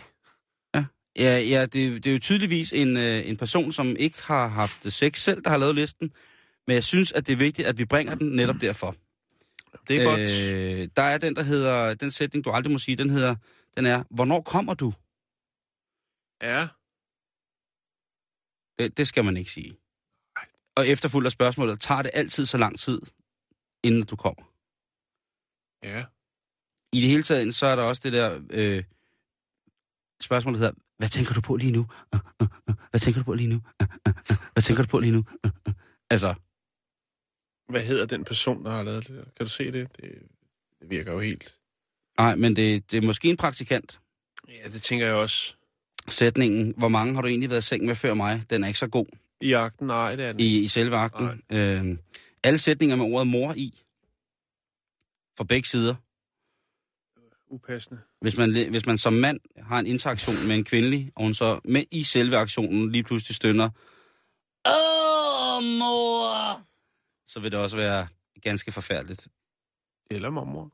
Ja, ja det, det er jo tydeligvis en, øh, en person, som ikke har haft sex selv, der har lavet listen. Men jeg synes, at det er vigtigt, at vi bringer den netop derfor. Det er øh... godt. Der er den, der hedder, den sætning, du aldrig må sige, den hedder, den er, hvornår kommer du? Ja. Det, det skal man ikke sige. Og efterfulgt af spørgsmålet, tager det altid så lang tid, inden du kommer? Ja. I det hele taget, så er der også det der øh, spørgsmål, der hedder, hvad tænker du på lige nu? Uh, uh, uh. Hvad tænker du på lige nu? Uh, uh, uh. Hvad tænker du på lige nu? Uh, uh. Altså, Hvad hedder den person, der har lavet det? Kan du se det? Det, det virker jo helt... nej, men det, det er måske en praktikant. Ja, det tænker jeg også. Sætningen, hvor mange har du egentlig været i seng med før mig, den er ikke så god I akten? Nej, det er den. i, i selve akten. Øh, alle sætninger med ordet mor i, fra begge sider. Upassende. Hvis man, hvis man som mand har en interaktion med en kvindelig, og hun så med i selve aktionen lige pludselig stønner, Åh, mor! Så vil det også være ganske forfærdeligt. Eller mormor.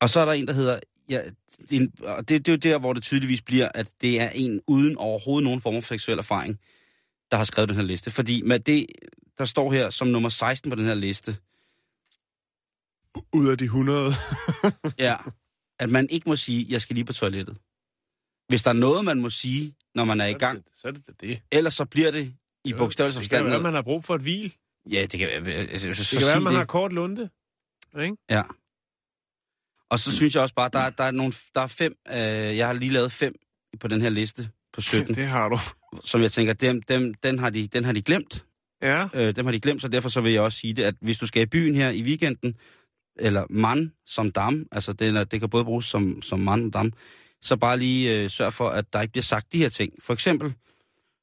Og så er der en, der hedder, ja, en, og det, det er jo der, hvor det tydeligvis bliver, at det er en uden overhovedet nogen form for seksuel erfaring, der har skrevet den her liste. Fordi med det, der står her som nummer 16 på den her liste, Ud af de 100. *laughs* ja, at man ikke må sige, jeg skal lige på toilettet. Hvis der er noget, man må sige, når man er i gang, Så er det det. det. ellers så bliver det i Jo, bogstavelse Det kan forstand. være, man har brug for et hvil. Ja, det kan være. Altså, Det så kan være, sig man det. har kort lunde. Ikke? Ja. Og så synes jeg også bare, der, der er nogle, der er fem, øh, jeg har lige lavet fem på den her liste på 17, Det har du. som jeg tænker, dem, dem, den, har de, den har de glemt. Ja. Øh, dem har de glemt, så derfor så vil jeg også sige det, at hvis du skal i byen her i weekenden, eller man som dam, altså det, det kan både bruges som, som man og dam, så bare lige øh, sørg for, at der ikke bliver sagt de her ting. For eksempel,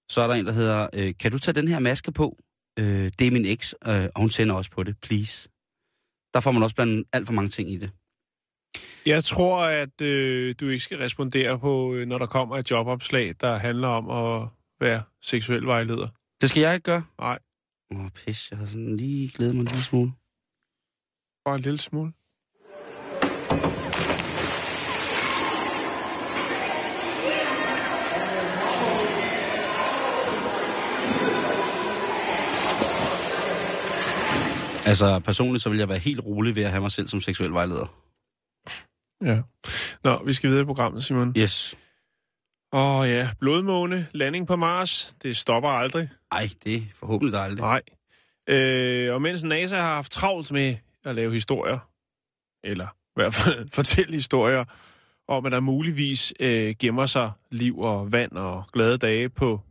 så er der en, der hedder, øh, kan du tage den her maske på? Øh, det er min eks, øh, og hun tænder også på det, please. Der får man også blandt alt for mange ting i det. Jeg tror, at øh, du ikke skal respondere på, øh, når der kommer et jobopslag, der handler om at være seksuel vejleder. Det skal jeg ikke gøre. Nej, Åh, pis, jeg havde sådan lige glædet mig en lille smule. Bare en lille smule. Altså, personligt så vil jeg være helt rolig ved at have mig selv som seksuel vejleder. Ja. Nå, vi skal videre i programmet, Simon. Yes. Åh ja, blodmåne, landing på Mars, det stopper aldrig. Ej, det er forhåbentlig dejligt. Nej. Øh, og mens NASA har haft travlt med at lave historier, eller i hvert fald *laughs* fortælle historier, om at der muligvis øh, gemmer sig liv og vand og glade dage på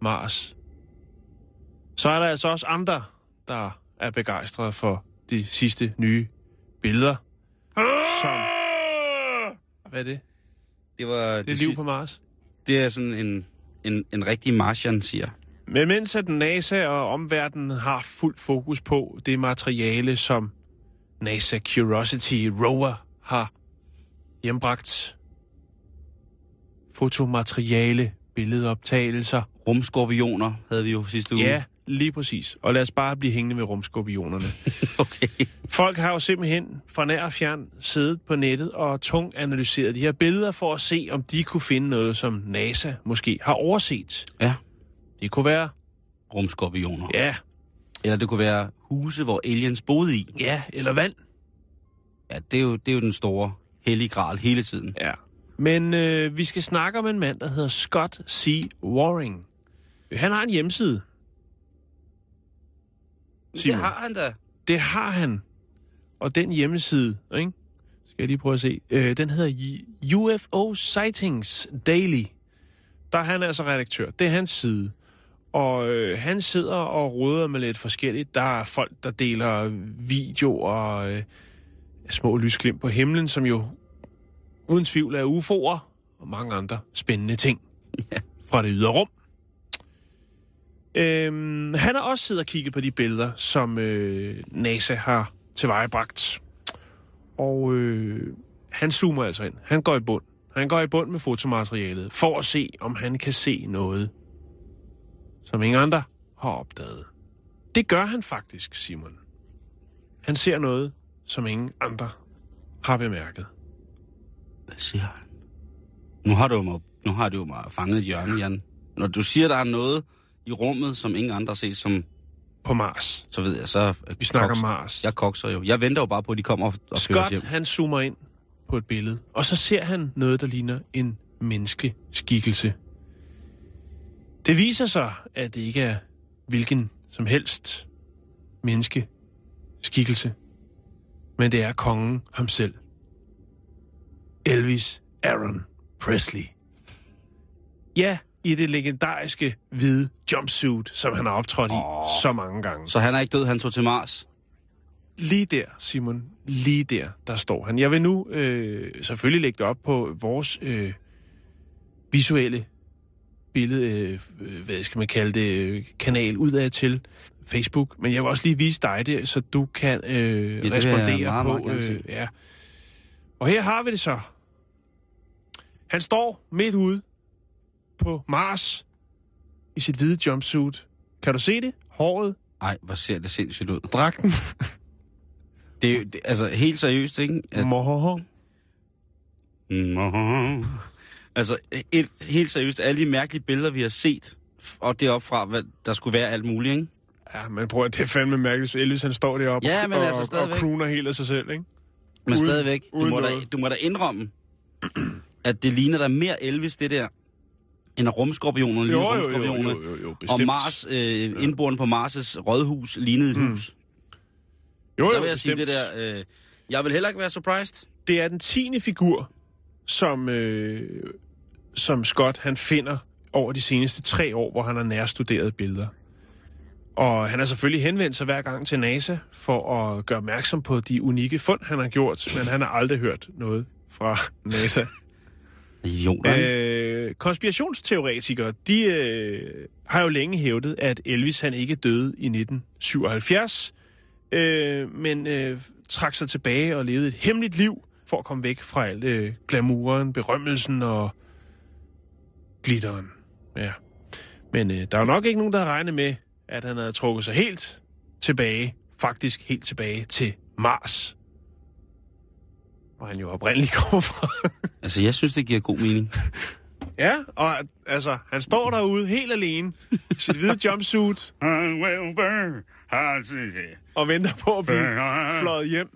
Mars, så er der altså også andre, der er begejstrede for de sidste nye billeder. Som... Hvad er det? Det, var, Det er liv på Mars. det er sådan en, en, en rigtig Martian, siger. Men mens at NASA og omverdenen har fuld fokus på det materiale, som NASA Curiosity rover har hjembragt. Fotomateriale, billedoptagelser. Rumskorpioner havde vi jo sidste uge. Ja, lige præcis. Og lad os bare blive hængende ved rumskorpionerne. *laughs* Okay. Folk har jo simpelthen fra nær og fjern siddet på nettet og tung analyseret de her billeder for at se, om de kunne finde noget, som NASA måske har overset. Ja, Det kunne være, rumskorpioner. ja, Eller det kunne være huse, hvor aliens boede i. ja, eller vand. Ja, det er jo, det er jo den store hellige gral hele tiden. Ja. Men øh, vi skal snakke om en mand, der hedder Scott C. Waring. Han har en hjemmeside. Det Simon. har han da. Det har han. Og den hjemmeside, ikke? skal jeg lige prøve at se, øh, den hedder UFO Sightings Daily. Der er han altså redaktør. Det er hans side. Og øh, han sidder og råder med lidt forskelligt. Der er folk, der deler videoer og øh, små lysglimt på himlen, som jo uden tvivl er UFO'er og mange andre spændende ting Ja. fra det ydre rum. Øhm, han har også siddet og kigget på de billeder, som øh, NASA har tilvejebragt. Og øh, han zoomer altså ind. Han går i bund. Han går i bund med fotomaterialet, for at se, om han kan se noget, som ingen andre har opdaget. Det gør han faktisk, Simon. Han ser noget, som ingen andre har bemærket. Hvad siger han? Nu har du jo mig, nu har du mig fanget i Jan. Når du siger, der er noget i rummet, som ingen andre set, som, På Mars. så ved jeg, så... Vi snakker koks- Mars. Jeg kokser jo. Jeg venter jo bare på, at de kommer og, og Scott, hjem. han zoomer ind på et billede, og så ser han noget, der ligner en menneskelig skikkelse. Det viser sig, at det ikke er hvilken som helst menneske skikkelse, men det er kongen ham selv. Elvis Aaron Presley. Ja, i det legendariske hvide jumpsuit, som han har optrådt i Åh. så mange gange. Så han er ikke død, han tog til Mars. Lige der, Simon, lige der, der står han. Jeg vil nu øh, selvfølgelig lægge det op på vores øh, visuelle billede, øh, øh, hvad skal man kalde det, øh, kanal udad til Facebook. Men jeg vil også lige vise dig det, så du kan øh, jeg respondere meget, meget på. se. Øh, ja. Og her har vi det så. Han står midt ude på Mars i sit hvide jumpsuit. Kan du se det? Håret, Ej, hvor ser det sindssygt ud. dragten. *laughs* Det er jo, det, altså helt seriøst, ikke? At, Mohoho. Nå. Altså, et, helt seriøst, alle de mærkelige billeder, vi har set, og deroppe fra, hvad, der skulle være alt muligt, ikke? Ja, men prøv at det er fandme mærkeligt, Elvis han står deroppe Ja, men og, altså og, og stadigvæk. crooner helt af sig selv, ikke? Men Uden- stadigvæk, du uden må, da, du må da indrømme, *clears throat* at det ligner der mere Elvis, det der, end rumskorpionerne, Jo, lille jo, jo, rumskorpionerne. jo, jo, jo, Og bestemt. Mars, øh, indboren på Mars' rådhus, lignede et Mm. hus. jo, Så jo, vil jeg sige bestemt. det der, øh, jeg vil heller ikke være surprised. Det er den tiende figur, som, øh, som Scott han finder over de seneste tre år, hvor han har nærstuderet billeder. Og han har selvfølgelig henvendt sig hver gang til NASA for at gøre opmærksom på de unikke fund, han har gjort, men han har aldrig hørt noget fra NASA. Jo, øh, konspirationsteoretikere, de øh, har jo længe hævdet, at Elvis han ikke døde i 1977, øh, men øh, trak sig tilbage og levede et hemmeligt liv for at komme væk fra alt øh, glamouren, berømmelsen og glitteren. Ja. Men øh, der er jo nok ikke nogen, der har regnet med, at han havde trukket sig helt tilbage, faktisk helt tilbage til Mars. Hvor han jo oprindeligt *laughs* kommer fra. altså, jeg synes, det giver god mening. *laughs* Ja, og altså, han står derude helt alene i sit hvide jumpsuit *laughs* og venter på at blive fløjet hjem.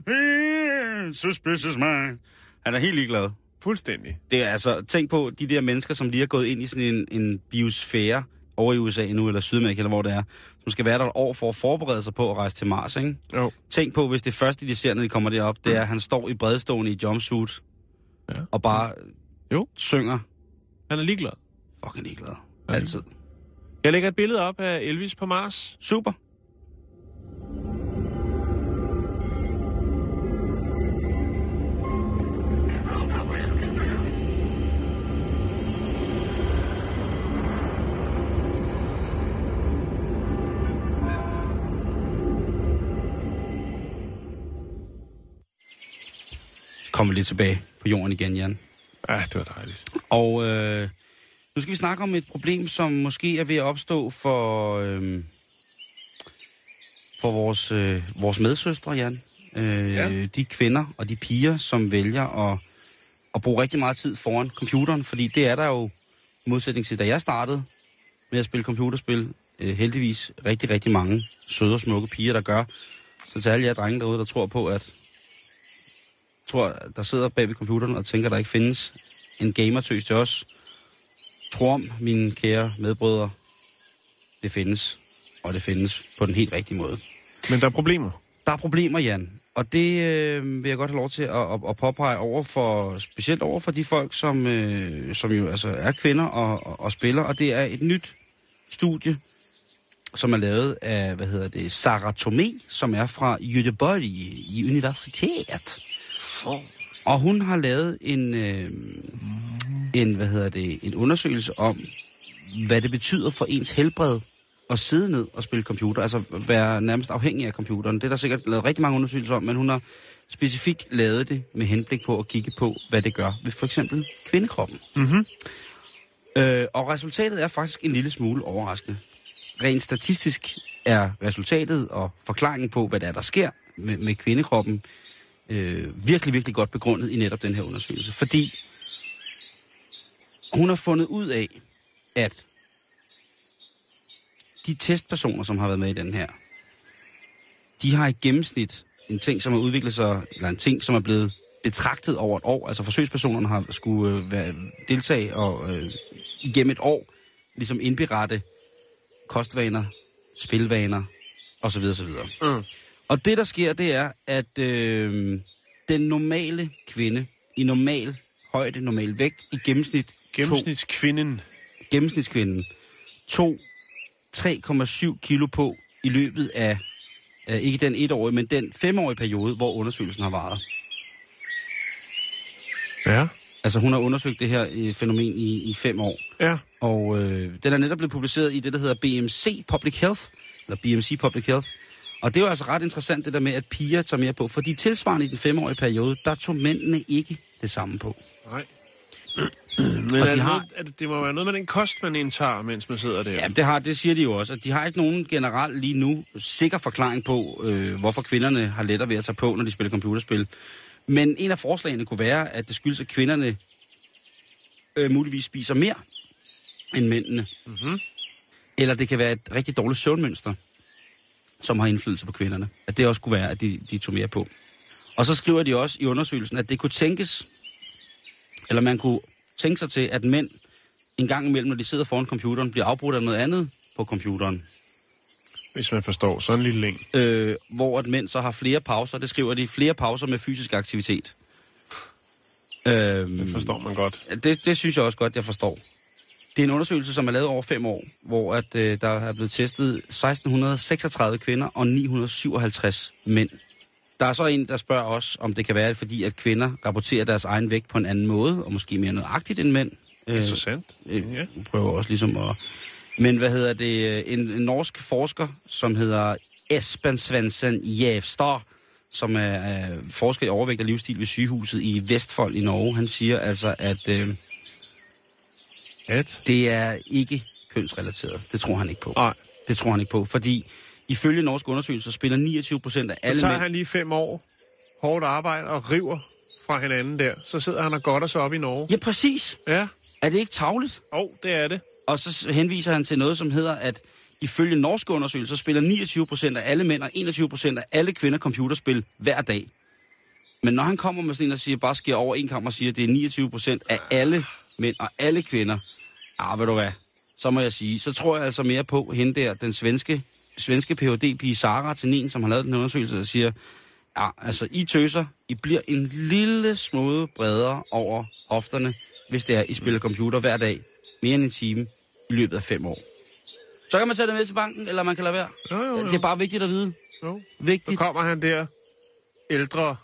Suspicious man. Han er helt ligeglad. Fuldstændig. Det er altså, tænk på de der mennesker, som lige er gået ind i sådan en, en biosfære over i USA nu, eller Sydamerika, eller hvor det er, som skal være der et år for at forberede sig på at rejse til Mars, ikke? Jo. Tænk på, hvis det første, de ser, når de kommer derop, det er, at han står i bredstående i jumpsuit, Ja. og bare Jo. synger. Han er ligeglad. Fucking ligeglad. Altid. Jeg lægger et billede op af Elvis på Mars. Super. Vi lige tilbage på jorden igen, Jan. Ja, det var dejligt. Og øh, nu skal vi snakke om et problem, som måske er ved at opstå for, øh, for vores, øh, vores medsøstre, Jan. Øh, Ja. ja. De kvinder og de piger, som vælger at, at bruge rigtig meget tid foran computeren, fordi det er der jo, i modsætning til da jeg startede med at spille computerspil, øh, heldigvis rigtig, rigtig mange søde og smukke piger, der gør. Så til alle jer drenge derude, der tror på, at tror, der sidder bag ved computeren og tænker, der ikke findes en gamertøs til os. Tror om, mine kære medbrødre, det findes. Og det findes på den helt rigtige måde. Men der er problemer. Der er problemer, Jan. Og det øh, vil jeg godt have lov til at, at, at påpege over for, specielt over for de folk, som, øh, som jo altså er kvinder og, og, og spiller. Og det er et nyt studie som er lavet af, hvad hedder det, Sarah Tomé, som er fra Göteborg i universitet. Og hun har lavet en, øh, en, hvad hedder det, en undersøgelse om, hvad det betyder for ens helbred at sidde ned og spille computer, altså være nærmest afhængig af computeren. Det er der sikkert lavet rigtig mange undersøgelser om, men hun har specifikt lavet det med henblik på at kigge på, hvad det gør ved for eksempel kvindekroppen. Mhm. Øh, og resultatet er faktisk en lille smule overraskende. Rent statistisk er resultatet og forklaringen på, hvad der er, der sker med, med kvindekroppen, øh, virkelig, virkelig godt begrundet i netop den her undersøgelse. Fordi hun har fundet ud af, at de testpersoner, som har været med i den her, de har i gennemsnit en ting, som har udviklet sig, eller en ting, som er blevet betragtet over et år. Altså forsøgspersonerne har skulle øh, være, deltage og øh, igennem et år ligesom indberette kostvaner, spilvaner osv. osv. Mm. Og det, der sker, det er, at øh, den normale kvinde i normal højde, normal vægt, i gennemsnit, Gennemsnitskvinden. gennemsnitskvinden tog 3,7 kilo på i løbet af, øh, ikke den etårige, men den femårige periode, hvor undersøgelsen har varet. Ja. Altså hun har undersøgt det her øh, fænomen i, i fem år. Ja. Og øh, den er netop blevet publiceret i det, der hedder BMC Public Health, eller BMC Public Health. Og det er jo altså ret interessant, det der med, at piger tager mere på. Fordi tilsvarende i den femårige periode, der tog mændene ikke det samme på. Nej. *clears throat* Men Og er de det, har- noget, er det, det må være noget med den kost, man indtager, mens man sidder der. Ja, det, har, det siger de jo også. At de har ikke nogen generelt lige nu sikker forklaring på, øh, hvorfor kvinderne har lettere ved at tage på, når de spiller computerspil. Men en af forslagene kunne være, at det skyldes, at kvinderne øh, muligvis spiser mere end mændene. Mhm. Eller det kan være et rigtig dårligt søvnmønster, som har indflydelse på kvinderne. At det også kunne være, at de, de tog mere på. Og så skriver de også i undersøgelsen, at det kunne tænkes, eller man kunne tænke sig til, at mænd en gang imellem, når de sidder foran computeren, bliver afbrudt af noget andet på computeren. Hvis man forstår sådan en lille længe. Øh, hvor at mænd så har flere pauser, det skriver de, flere pauser med fysisk aktivitet. Øhm, Det forstår man godt. det, det synes jeg også godt, jeg forstår. Det er en undersøgelse, som er lavet over fem år, hvor at, øh, der er blevet testet 1636 kvinder og 957 mænd. Der er så en, der spørger os, om det kan være, fordi at kvinder rapporterer deres egen vægt på en anden måde, og måske mere nøjagtigt end mænd. Øh, Interessant. øh, Ja. prøver også ligesom at... Men hvad hedder det? En, en norsk forsker, som hedder Esben Svendsen Jævstad, som er, er forsker i overvægt og livsstil ved sygehuset i Vestfold i Norge, han siger altså, at øh, At? det er ikke kønsrelateret. Det tror han ikke på. Nej. Det tror han ikke på, fordi ifølge norske undersøgelser spiller 29 procent af Så alle tager mænd... han lige fem år hårdt arbejde og river fra hinanden der. Så sidder han og godter sig op i Norge. Ja, præcis. Ja. Er det ikke tavligt? Åh, oh, det er det. Og så henviser han til noget, som hedder, at ifølge norske undersøgelser spiller 29 procent af alle mænd og 21 procent af alle kvinder computerspil hver dag. Men når han kommer med sådan en og siger, bare sker over en kamp og siger, at det er 29 procent af alle mænd og alle kvinder, ah, ved du hvad, så må jeg sige, så tror jeg altså mere på hende der, den svenske, svenske phd pige Sara Tenin, som har lavet den undersøgelse, der siger, ja, altså I tøser, I bliver en lille smule bredere over hofterne, hvis det er, I spiller computer hver dag, mere end en time, i løbet af fem år. Så kan man tage det med til banken, eller man kan lade være. Jo, jo, jo. Det er bare vigtigt at vide. jo. Så Vigtigt. kommer han der, ældre,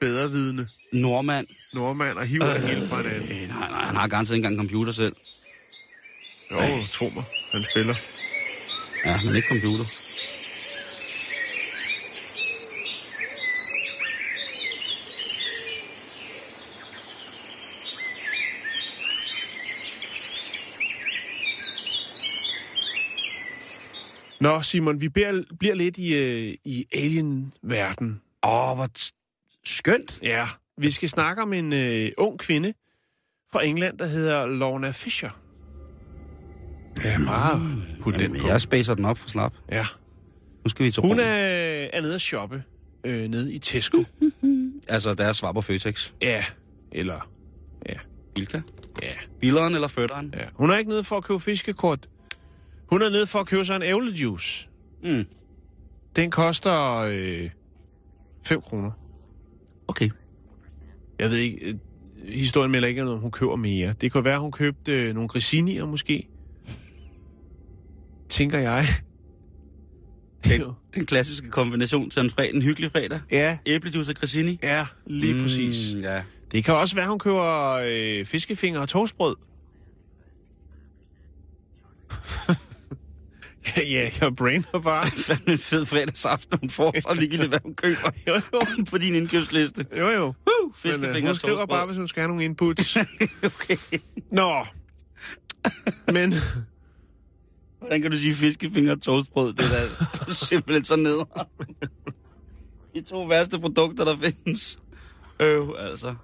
bedrevidende Nordmand. nordmand og hiver øh, hele fra hinanden. Øh, nej, nej, han har garanteret ikke engang computer selv. Jo, tro mig, han spiller. Ja, men ikke computer. Nå, Simon, vi bliver, bliver lidt i, øh, i alien-verden. Åh, hvor t- skønt. Ja, vi skal snakke om en øh, ung kvinde fra England, der hedder Lorna Fisher. Ja, bare put den på. jeg spacer den op for slap. Ja. Nu skal vi til Hun er, er nede at shoppe øh, nede i Tesco. *laughs* Altså, deres svar på Føtex. ja, eller... Ja, Bilka. ja, Billeren eller fødderen? ja. Hun er ikke nede for at købe fiskekort. Hun er nede for at købe sig en ævlejuice. Mm. Den koster øh, 5 kroner. Okay. Jeg ved ikke, øh, historien melder ikke, om hun køber mere. Det kan være, hun købte øh, nogle grisinier måske. Tænker jeg. Den, den klassiske kombination en, fredag, en hyggelig fredag. Ja, Æblejuice og grissini. ja, lige mm. præcis. Ja. Det kan også være, hun køber øh, fiskefinger og toastbrød. *laughs* ja, ja, jeg brainer bare. *laughs* Fandme en fed fredagsaften, hun får så *laughs* ligegyldigt, hvad hun køber Jo, jo. på din indkøbsliste. Jo, jo. Woo! Men, øh, Fiskefinger hun skriver bare, hvis hun skal have nogle inputs. okay. Nå. Men Hvordan kan du sige fiskefinger og toastbrød? Det er da det er simpelthen så ned. De to værste produkter, der findes. Øv, altså.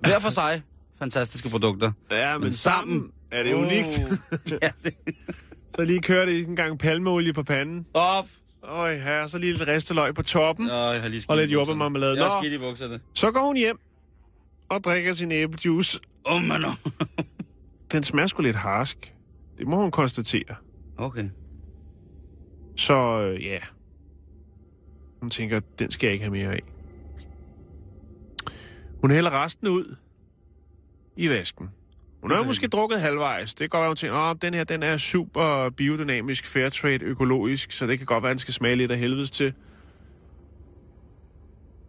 Hver for sig, fantastiske produkter. Ja, men, Men sammen, sammen- er det unikt. *laughs* ja, det... så lige kører det en gang palmeolie på panden. Op! Øj, her, så lige lidt risteløg på toppen. Nå, jeg har lige skidt Og lidt bukserne. jordbærmarmelade. Jeg har Nå. skidt i bukserne. Så går hun hjem og drikker sin æblejuice. Åh, oh, man. Den smager sgu lidt harsk. Det må hun konstatere. Okay. Så øh, ja. Hun tænker, den skal jeg ikke have mere af. Hun hælder resten ud i vasken. Hun har jo måske drukket halvvejs. Det kan godt være, hun tænker, at den her den er super biodynamisk, fair trade, økologisk, så det kan godt være, at den skal smage lidt af helvedes til.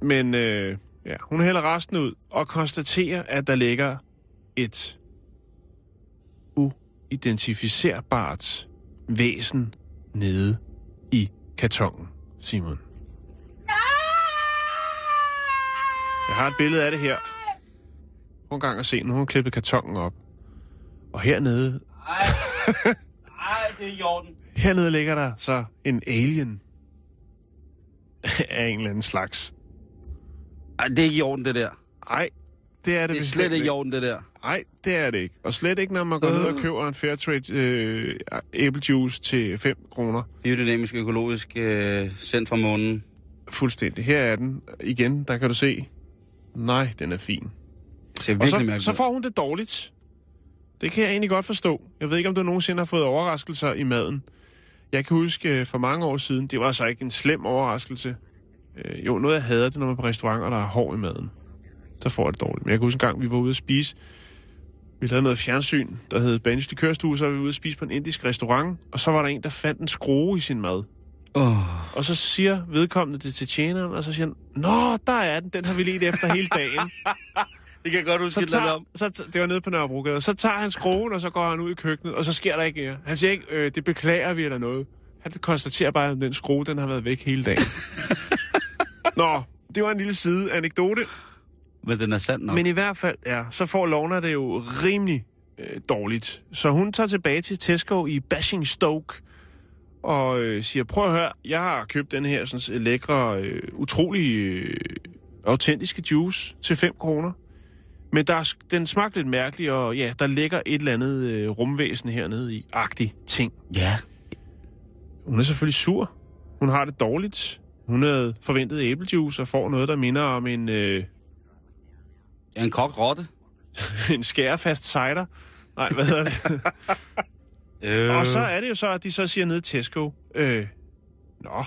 Men øh, ja, hun hælder resten ud og konstaterer, at der ligger et uidentificerbart væsen nede i kartongen, Simon. Jeg har et billede af det her. Prøv en gang at se, nu har hun klippet kartongen op. Og hernede, Ej. Ej, det er i orden. hernede ligger der så en alien af en eller anden slags. Ej, det er ikke i orden, det der. Nej, det er det, Det er slet ikke i orden, det der. Nej, det er det ikke. Og slet ikke, når man går ned og Øh. køber en Fairtrade øh, æblejuice til 5 kroner. Biodynamisk økologisk øh, sendt fra månen. Fuldstændig. Her er den. Igen, der kan du se. Nej, den er fin. Ser Og så, mærkeligt så får hun det dårligt. Det kan jeg egentlig godt forstå. Jeg ved ikke, om du nogensinde har fået overraskelser i maden. Jeg kan huske øh, for mange år siden, det var altså ikke en slem overraskelse. Øh, jo, noget jeg hader det, når man er på restauranter, der er hård i maden. Så får jeg det dårligt. Men jeg kan huske en gang, vi var ude at spise. Vi lavede noget fjernsyn, der hed Banis Likørstue, så var vi ude at spise på en indisk restaurant, og så var der en, der fandt en skrue i sin mad. Åh, Og så siger vedkommende det til tjeneren, og så siger han, Nå, der er den, den har vi let efter hele dagen. *laughs* det kan jeg godt huske, Så tager... om. så det var nede på Nørrebrogade. Så tager han skruen, og så går han ud i køkkenet, og så sker der ikke mere. Han siger ikke, øh, det beklager vi eller noget. Han konstaterer bare, at den skrue, den har været væk hele dagen. *laughs* Nå, det var en lille side anekdote. Men den er sand nok. Men i hvert fald, ja, så får Lorna det jo rimelig øh, dårligt. Så hun tager tilbage til Tesco i Basingstoke og øh, siger, prøv at høre, jeg har købt den her sådan, lækre, øh, utrolig øh, autentiske juice til 5 kroner. Men der, er den smagte lidt mærkelig, og ja, der ligger et eller andet øh, rumvæsen hernede i, agtig ting. Ja. Hun er selvfølgelig sur. Hun har det dårligt. Hun havde forventet æblejuice og får noget, der minder om en... Øh, En kogt rotte. *laughs* en skærefast cider. Nej, hvad hedder det? *laughs* Øh. Og så er det jo så, at de så siger ned i Tesco, øh, nå,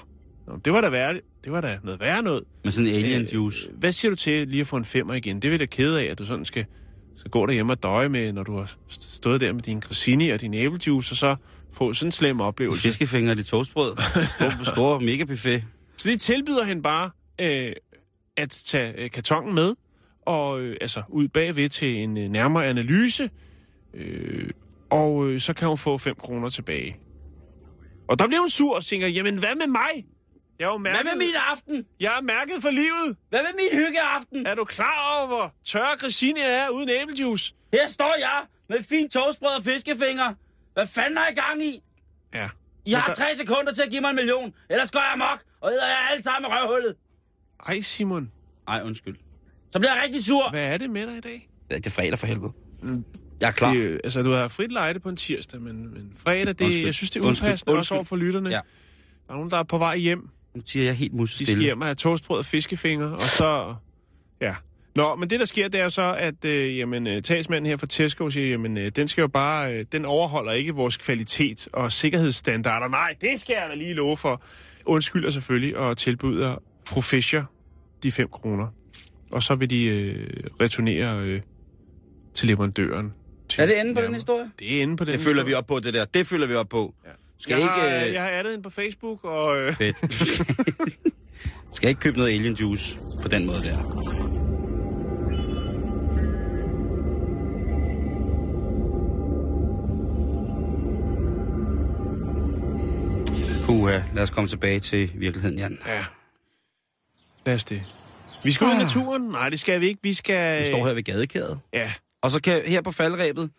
nå, det var da værre, det var da noget værre noget. Med sådan en alien juice. Øh, hvad siger du til lige at få en femmer igen? Det vil da kede af, at du sådan skal, skal gå derhjemme og døje med, når du har st- stået der med din grissini og din æblejuice, og så få sådan en slem oplevelse. Fiskefingre i toastbrød. Stor, *laughs* stor mega buffet. Så de tilbyder hende bare øh, at tage øh, kartongen med, og øh, altså ud bagved til en øh, nærmere analyse, øh, og øh, så kan hun få 5 kroner tilbage. Og der bliver hun sur og tænker, jamen hvad med mig? Jeg er jo mærket, Hvad med min aften? jeg er mærket for livet. Hvad med min hyggeaften? Er du klar over, hvor tør grissini er uden æblejuice? Her står jeg med fint toastbrød og fiskefingre. Hvad fanden har I gang i? Ja. I har der- tre sekunder til at give mig en million, ellers går jeg amok, og æder jeg alle sammen i røvhullet. Ej, Simon. Ej, undskyld. Så bliver jeg rigtig sur. Hvad er det med dig i dag? Ja, det er fredag for helvede. Jeg er klar. Det, altså, du har frit lejde på en tirsdag, men, men fredag, det, Undskyld. jeg synes, det er Undskyld. upassende også over for lytterne. Ja. Der er nogen, der er på vej hjem. Nu siger jeg helt De musestille. skal hjem og have toastbrød og fiskefinger, og så... Ja. Nå, men det, der sker, det er så, at øh, jamen, øh, talsmanden her fra Tesco siger, jamen, øh, den skal jo bare... Øh, den overholder ikke vores kvalitet og sikkerhedsstandarder. Nej, det skal jeg da lige love for. Undskylder selvfølgelig og tilbyder fru Fischer de 5 kroner. Og så vil de øh, returnere øh, til leverandøren. Til Er det enden på den historie? Det er enden på den Det følger vi op på, det der. Det følger vi op på. Ja. Skal jeg, ikke, har, øh, jeg har addet en på Facebook, og... Øh, *laughs* Fedt. *laughs* Skal ikke købe noget alien juice på den måde der. Puha, lad os komme tilbage til virkeligheden, Jan. ja. Lad os det. Vi skal ud i Ah. naturen? Nej, det skal vi ikke. Vi skal... Vi står her ved gadekæret. Ja, Og så kan her på faldrebet,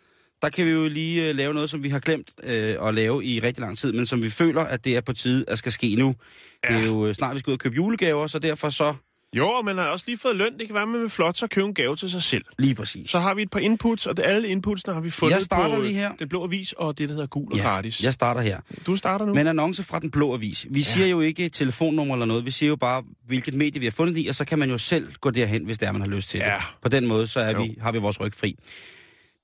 der kan vi jo lige uh, lave noget, som vi har glemt uh, at lave i rigtig lang tid, men som vi føler, at det er på tide, at skal ske nu. Ja. Det er jo uh, snart, vi skal ud og købe julegaver, så derfor så Jo, og man har også lige fået løn. Det kan være, at man vil flot så købe en gave til sig selv. lige præcis. Så har vi et par inputs, og det, alle inputsene har vi fundet Jeg starter på lige her. Den Blå Avis og det, der hedder Gul og ja, Gratis. jeg starter her. Du starter nu. Men annonce fra den blå avis. Vi siger jo ikke telefonnummer eller noget. Vi siger jo bare, hvilket medie vi har fundet det i, og så kan man jo selv gå derhen, hvis det er, man har lyst til Ja. det. På den måde, så er Jo. vi, har vi vores ryg fri.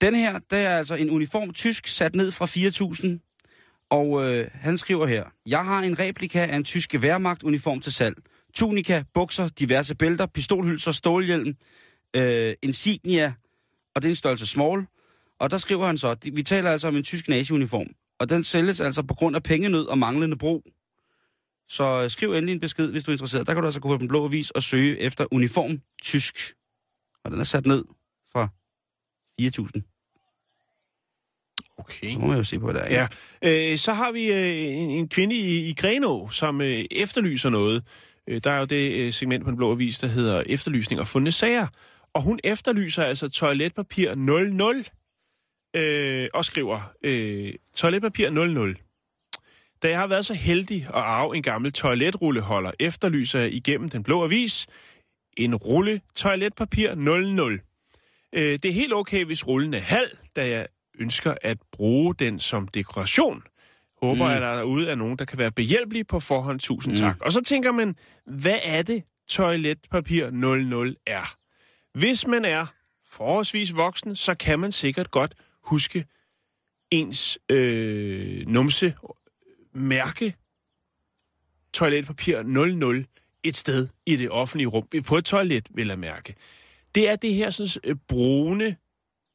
Den her, der er altså en uniform tysk sat ned fra 4.000. Og øh, han skriver her, jeg har en replika af en tysk geværmagt uniform til salg. Tunika, bukser, diverse bælter, pistolhylser, stålhjelm, øh, insignia, og det er en størrelse small. Og der skriver han så, vi taler altså om en tysk nazi-uniform, og den sælges altså på grund af pengenød og manglende brug. Så øh, skriv endelig en besked, hvis du er interesseret. Der kan du altså gå på den blå avis og søge efter uniform tysk. Og den er sat ned fra 4.000. Okay. Så må man jo se på, hvad der er. Ja, øh, så har vi øh, en, en kvinde i, i Grenå, som øh, efterlyser noget. Øh, der er jo det øh, segment på den blå avis, der hedder efterlysning og fundne sager. Og hun efterlyser altså toiletpapir 00 øh, og skriver øh, toiletpapir 00. Da jeg har været så heldig at arve en gammel toiletrulleholder, efterlyser jeg igennem den blå avis en rulle toiletpapir 00. Øh, det er helt okay, hvis rullen er halv, da jeg ønsker at bruge den som dekoration. Håber, Mm. at der derude er nogen, der kan være behjælpelige på forhånd. Tusind Mm. mm. tak. Og så tænker man, hvad er det, toiletpapir 00 er? Hvis man er forholdsvis voksen, så kan man sikkert godt huske ens øh, numse mærke toiletpapir 00 et sted i det offentlige rum. På et toilet, vil jeg mærke. Det er det her sådan, øh, brune,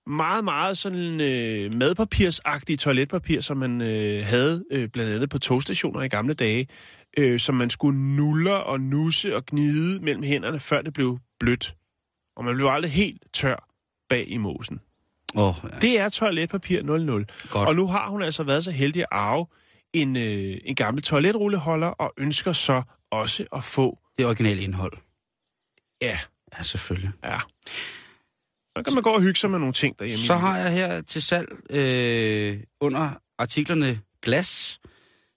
meget, meget sådan øh, madpapirsagtige toiletpapir, som man øh, havde øh, blandt andet på togstationer i gamle dage, øh, som man skulle nulle og nusse og gnide mellem hænderne, før det blev blødt. Og man blev aldrig helt tør bag i mosen. Oh, ja. Det er toiletpapir 00. Godt. Og nu har hun altså været så heldig at arve en, øh, en gammel toiletrulleholder, og ønsker så også at få, Det originale indhold. ja, Ja, selvfølgelig. ja. Så kan man gå og hygge sig med nogle ting derhjemme. Så har jeg her til salg øh, under artiklerne glas.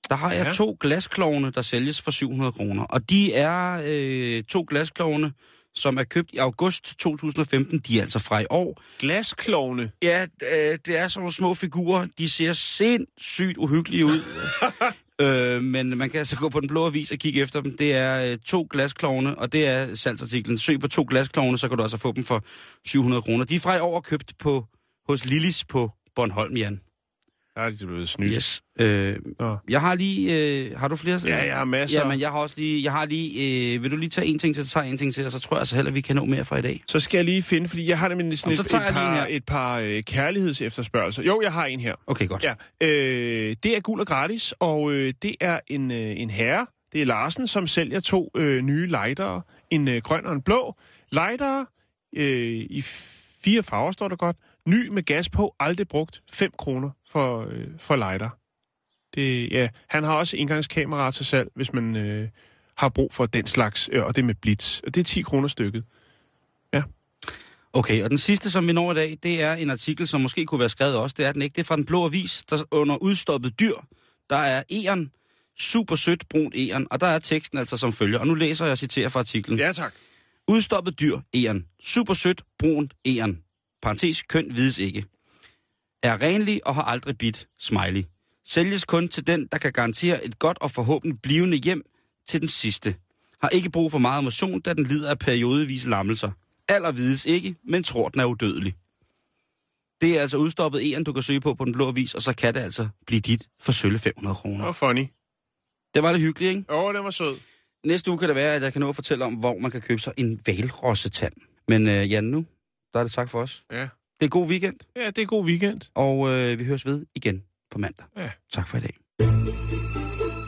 Der har jeg Ja. to glasklovne, der sælges for 700 kroner. Og de er øh, to glasklovne, som er købt i august 2015. De er altså fra i år. Glasklovne. Ja, øh, det er sådan nogle små figurer. De ser sindssygt uhyggelige ud. *laughs* øh, men man kan altså gå på den blå avis og kigge efter dem. Det er øh, to glasklovne, og det er salgsartiklen. Søg på to glasklovne, så kan du altså få dem for 700 kroner. De er fra i år købt på, hos Lillis på Bornholm, Jan. Ja, det er blevet snydt. Yes. Øh, Nå. jeg har lige... Øh, har du flere? Ja, jeg har masser. Ja, men jeg har også lige... Jeg har lige øh, vil du lige tage en ting til, så tager jeg en ting til, og så tror jeg altså heller, at vi kan nå mere fra i dag. Så skal jeg lige finde, fordi jeg har nemlig sådan Jamen, så et, tager et jeg lige par, et par øh, kærlighedsefterspørgelser. Jo, jeg har en her. Okay, godt. Ja, øh, det er gul og gratis, og øh, det er en, øh, en herre, det er Larsen, som sælger to øh, nye lightere, en øh, grøn og en blå. Lightere øh, i fire farver, står der godt. Ny med gas på, aldrig brugt. 5 kroner for, øh, for lighter. Det, ja, han har også indgangskamera til salg, hvis man øh, har brug for den slags, øh, og det med blitz. Og det er 10 kroner stykket. Okay, og den sidste, som vi når i dag, det er en artikel, som måske kunne være skrevet også. Det er den ikke. Det er fra den blå avis, der under udstoppet dyr. Der er eren, super sødt brunt eren, og der er teksten altså som følger. Og nu læser jeg og citerer fra artiklen. Ja, tak. Udstoppet dyr, eren. Super sødt, brunt, eren. Parentes, køn vides ikke. Er renlig og har aldrig bidt, smiley. Sælges kun til den, der kan garantere et godt og forhåbentlig blivende hjem til den sidste. Har ikke brug for meget motion, da den lider af periodevis lammelser. Alder vides ikke, men tror, den er udødelig. Det er altså udstoppet eren, du kan søge på på den blå avis, og så kan det altså blive dit for sølle 500 Det kroner. var funny. Det var lidt hyggeligt, ikke? Åh, oh, den var sød. Næste uge kan det være, at jeg kan nå at fortælle om, hvor man kan købe sig en valrossetand. Men øh, Jan, nu, der er det tak for os. Ja. Det er god weekend. Ja, det er god weekend. Og øh, vi høres ved igen på mandag. Ja. Tak for i dag.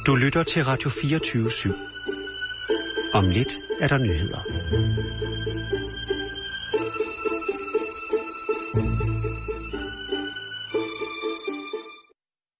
Du lytter til Radio 24 /7. Om lidt er der nyheder.